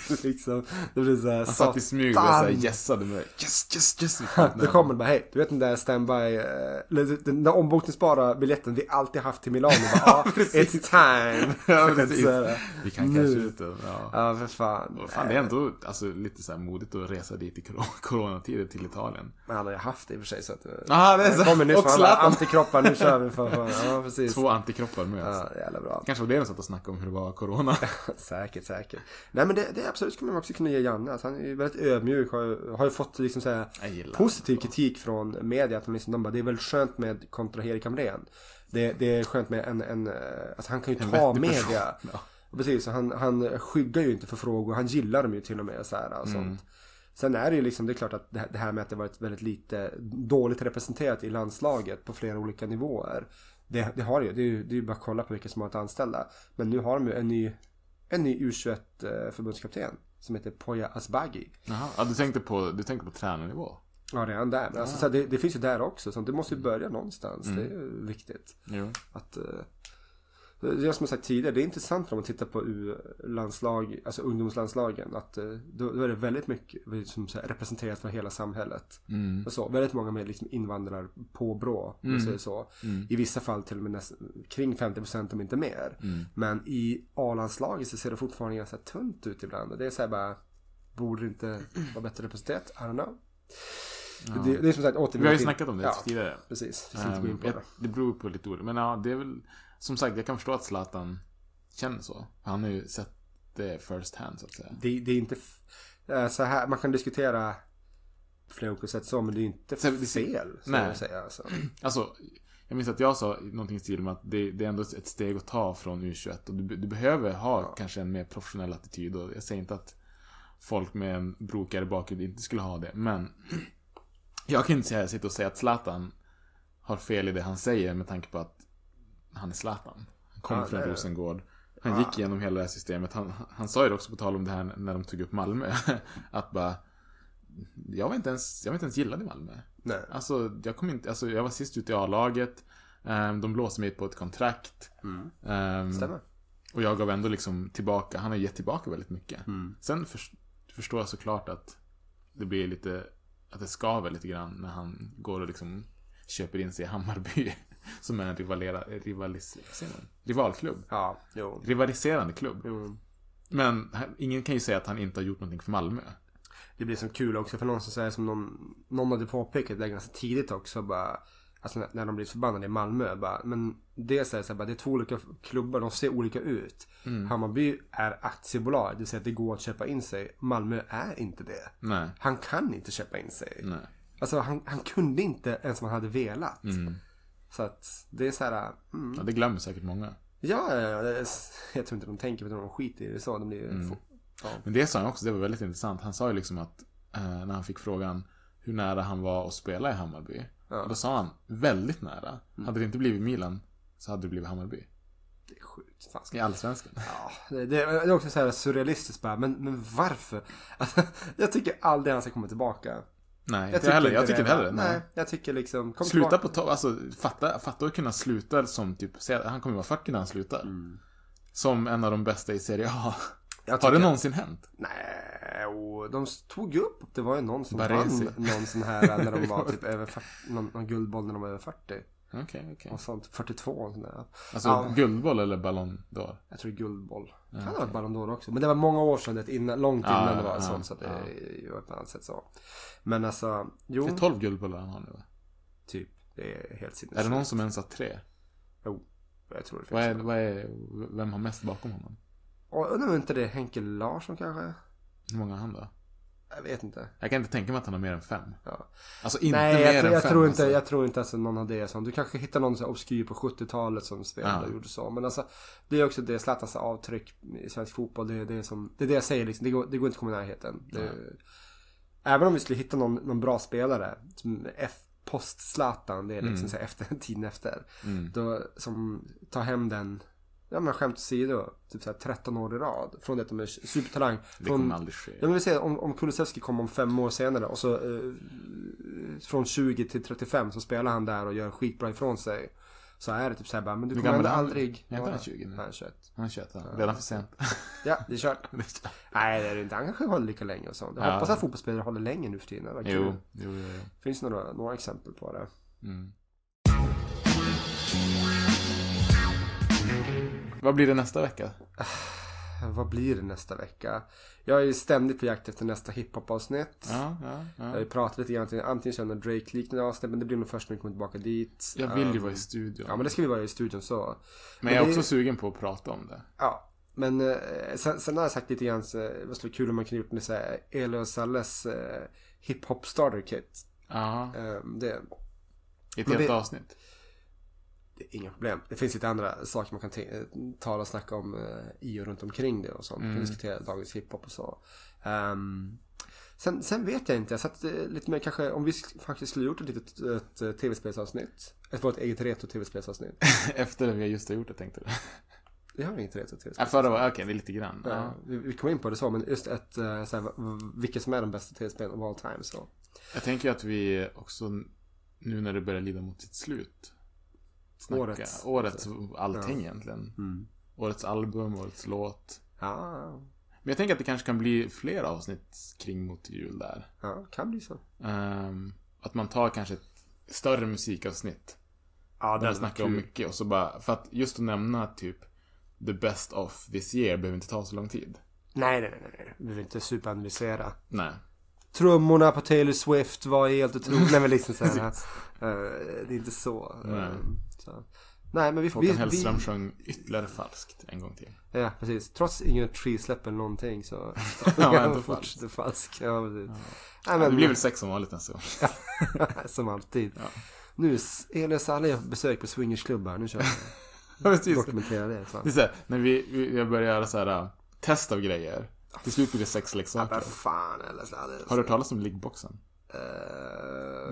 det, liksom, det blir såhär, Han satt i smyg och satan. gässade med yes, yes, yes. Då kommer bara, hej, du vet den där standby, eh, eller den där ombokningsbara biljetten vi alltid haft till Milano. Bara, Ja, Precis. it's time. Ja, precis. Vi kan nu. ut den. Ja. Ja, för fan. Och Fan, det är ändå alltså, lite så här modigt att resa dit i coronatider till Italien. Men han har ju haft det i och för sig så att... eh, Ah, det är så. kommer nyss Och alla Zlatan. antikroppar, nu kör vi för fan. Ja, precis. Två antikroppar möts. Ja, jävla bra. Kanske var det de satt och snackade om hur det var corona. Säkert, säkert. Nej men det, det absolut skulle man också kunna ge Janne. Alltså, han är ju väldigt ödmjuk. Har, ju- har ju fått liksom så här positiv kritik från media. Att de liksom, de bara, det är väldigt skönt med kontra Erik Hamrén. Det, det är skönt med en, en eh, alltså han kan ju En ta media. ja. Precis, han, han skyggar ju inte för frågor. Han gillar dem ju till och med så här och Mm. sånt. Sen är det ju liksom, det är klart att det här- det här med att det varit väldigt lite dåligt representerat i landslaget på flera olika nivåer. Det, det har det ju. Det är ju, det är ju bara att kolla på vilka som har varit anställda. Men nu har de ju en ny, en ny U21 eh, förbundskapten. Som heter Poya Asbaghi. Jaha, ja, du tänkte på, du tänkte på tränarnivå? Ja, redan där. Men alltså, så här, det, det finns ju där också. Så det måste ju börja någonstans. Det är ju viktigt. Jo. Att, eh, det är som jag sagt tidigare, det är intressant om man tittar på U-landslag, alltså ungdomslandslagen. Att eh, då, då är det väldigt mycket som så här, representerat från hela samhället. Mm. Och så, väldigt många med liksom invandrare på brå, om man säger så. I vissa fall till och med näst, kring 50% om inte mer. Men i A-landslaget så ser det fortfarande ganska tunt ut ibland. Det är så här bara, borde det inte vara bättre representerat? I don't know. Det, det är som sagt åter Vi har ju snackat om det ja, tidigare. Precis, in Um, det. det beror på lite olika. Men ja, det är väl... Som sagt, jag kan förstå att Zlatan känner så. Han har ju sett det first hand, så att säga. Det, det är inte eh, så här, man kan diskutera flera olika sätt så, men det är inte Så det- fel. Så Nej. säga, alltså. Alltså, jag minns att jag sa någonting i stil med att det, det är ändå ett steg att ta från U21. Och du, du behöver ha kanske en mer professionell attityd. Och jag säger inte att folk med en brokigare bakgrund inte skulle ha det. Men jag kan inte säga, sitta och säga att Zlatan har fel i det han säger med tanke på att han är Zlatan. Han kommer Ja, från det. Rosengård. Han gick igenom hela det här systemet. Han, han sa ju det också på tal om det här när de tog upp Malmö. Att bara... Jag var inte ens, jag var inte ens gillad i Malmö. Nej. Alltså, jag kom inte, alltså, jag var sist ut i A-laget. Ehm, de blåste mig på ett kontrakt. Ehm, Stämmer. och jag gav ändå liksom tillbaka, han har gett tillbaka väldigt mycket. Mm. Sen för, förstår jag såklart att det blir lite, att det skaver lite grann när han går och liksom köper in sig i Hammarby. Som är en rivalera, rivalis, rivalklubb. Ja, jo. Rivaliserande klubb. jo. Men ingen kan ju säga att han inte har gjort någonting för Malmö. Det blir så kul också för någon som säger som någon, någon hade påpekat det ganska tidigt också bara Alltså när, när de blir förbannade i Malmö bara, Men det säger så här, bara, det är två olika klubbar, de ser olika ut. Mm. Hammarby är aktiebolag, det vill säga att det går att köpa in sig. Malmö är inte det. Nej. Han kan inte köpa in sig. Nej. Alltså han, han kunde inte ens om han hade velat. Mm. Så att det är så här, mm. Ja, det glömmer säkert många. ja, ja, ja, det är, jag tror inte de tänker på det, de skiter i det så. De blir, Mm. ja. Men det sa han också, det var väldigt intressant. Han sa ju liksom att eh, när han fick frågan hur nära han var att spela i Hammarby. Ja. Då sa han väldigt nära. Mm. Hade det inte blivit Milan så hade det blivit Hammarby. Det är sjukt. Fan, ska I Allsvenskan. Ja, det, det, det är också så här surrealistiskt bara, men, men varför? Alltså, jag tycker aldrig han ska komma tillbaka. Nej, jag heller. Jag tycker inte heller. Nej. Nej. jag tycker liksom, kom Sluta tillbaka. på topp. Alltså, fatta, fatta att kunna sluta som typ, han kommer vara 40 när han slutar. Som en av de bästa i Serie A. Jag Har tycker- det någonsin hänt? Nej, och de tog upp, det var ju någon som Baresi. vann någon sån här när de var typ över 40, någon, någon guldboll när de var över 40. Okej, okej. Och sånt, 42 och sånt där. Alltså, Ja. guldboll eller Ballon d'Or? Jag tror guldboll. Kan ha varit Ballon d'Or också. Men det var många år sedan, det innan, långt innan det var ja, sånt. Så att det ja. var på ett annat sätt så. Men alltså, jo, Det är 12 guldbollar han har nu va? typ. Det är helt sinnessjukt. Är det någon som ens har tre? Jo, jag tror det finns. Vad är, vad är, vem har mest bakom honom? Och undrar inte det är Henke Larsson kanske? Hur många har han då? Jag vet inte. Jag kan inte tänka mig att han har mer än fem. Ja. Alltså inte Nej, mer jag, än tror- jag, fem. tror inte, alltså. jag tror inte att någon har det. Du kanske hittar någon så obskyr på 70-talet som spelade Ja. och gjorde så. Men alltså, det är också det Zlatans avtryck i svensk fotboll. Det, är det, som, det är det jag säger liksom. Det går, det går inte att komma i närheten. Det, även om vi skulle hitta någon, någon bra spelare. Som F post-Zlatan. Det är liksom så här efter, tiden efter. Då, som tar hem den. Ja men skämt åsido. Typ så här 13 år i rad. Från det att de är supertalang. Det kommer aldrig ske. Ja men vi ser om, om Kulusevski kommer om fem år senare och så eh, från 20 till 35 så spelar han där och gör skitbra ifrån sig. Så är det typ såhär bara, men du kommer ändå är han? aldrig... Är inte han 20 nu? Nej, 21. Han är 21, ja. Redan för sent. Ja, det är kört. Nej, det är det inte. Han kanske håller lika länge och så. Jag Ja. hoppas att fotbollsspelare håller länge nu för tiden. Kul. jo, jo, jo. jo. finns några, några exempel på det. Mm. Vad blir det nästa vecka? Vad blir det nästa vecka? Jag är ju ständigt på jakt efter nästa hiphop-avsnitt. Ja, ja, Jag har ja. ju pratat lite grann, antingen kör jag Drake-liknande avsnitt, men det blir nog först när vi kommer tillbaka dit. Jag vill ju Um, vara i studion. Ja, men det ska vi vara i studion så. Men jag är det- också sugen på att prata om det. Ja, men eh, sen, sen har jag sagt lite grann så det skulle vara kul om man kunde gjort en så här Eli och Salles eh, hiphop starter kit. Ja, Eh, det, i ett Men helt vi- avsnitt. Det är inga problem. Det finns lite andra saker man kan tala och snacka om eh, i och runt omkring det och sånt. Man kan diskutera dagens hiphop och så. Ehm, sen, sen vet jag inte. Jag satt eh, lite mer kanske om vi sk- faktiskt skulle gjort ett litet ett, eh, tv-spelsavsnitt. Ett vårt eget retro-tv-spelsavsnitt. Efter det vi just har gjort det tänkte du. Vi har inget retro-tv-spel. Ja, förra var okej, det är lite grann. Ja, Ja. vi, vi kom in på det så, men just ett, så här, v- v- vilka som är de bästa tv-spelen of all time. Så. Jag tänker att vi också, nu när det börjar lida mot sitt slut. Snacka. Årets. Årets allting egentligen. Mm. Årets album, årets låt. Ja, Men jag tänker att det kanske kan bli fler avsnitt kring mot jul där. ja, kan bli så. Ehm, att man tar kanske ett större musikavsnitt. Ja, Där man snackar om mycket och så bara, för att just att nämna typ the best of this year behöver inte ta så lång tid. Nej, nej, nej, nej. Vi vill inte superanalysera. Nej. Trummorna på Taylor Swift var helt otroligt. nej, men liksom så här, eh, Det är inte så. Nej. Eh, så. Nej, men vi... Håkan vi, Hellström vi sjöng ytterligare falskt en gång till. ja, precis. Trots ingen tree-släpp eller någonting så... Var ändå fortsatte falsk. Ja, precis. Nej, Ja, men, det blir väl sex som vanligt nästa gång. som alltid. Ja. Nu är Elias alla besök på swingersklubbar. Nu kör vi. Ja, precis. Dokumentera det. Så. Det är så här, när vi, vi jag börjar göra så här äh, test av grejer. Till slut blir det sexleksaker. Vad fan Elias Lalle. Har du hört talas om liggboxen? Uh,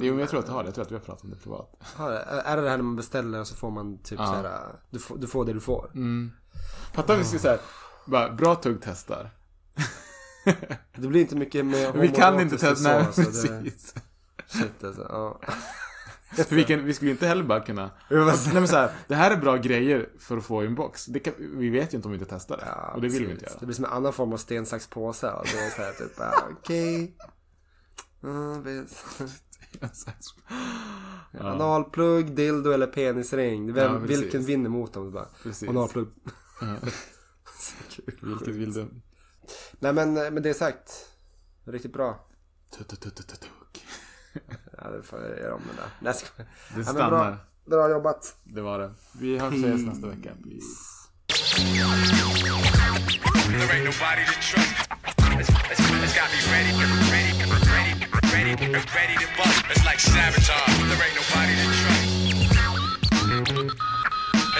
Jo, men jag tror att du har det. Jag tror att vi har pratat om det privat. Är det det här när man beställer och så får man typ Ja. så här, du får, du får det du får? Mm. Fatta om vi skulle säga bara, bra tugg testar. Det blir inte mycket med Vi kan inte testa, så, nej så det, precis. shit alltså, ja. För vi, kan, vi skulle inte heller bara kunna... Nej men så här, det här är bra grejer för att få i en box. Det kan, vi vet ju inte om vi inte testar det. Ja, och det vill vi precis. inte Det göra. blir som en annan form av sten, sax, påse. Och det är så här typ, ja, okej. Ja, visst. Analplugg, dildo eller penisring. Vem, Ja, vilken vinner mot dem? Bara, Precis. Analplugg. Ja. Vilket vill du? Nej men med det sagt. Riktigt bra. Tugg. ja, det får jag göra om den där. Nej, ska... Det stannar. Ja, bra, bra jobbat. Det var det. Vi hörs och ses nästa vecka.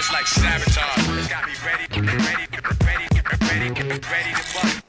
It's like sabotage. It's got me ready, ready, ready, ready, ready to bust.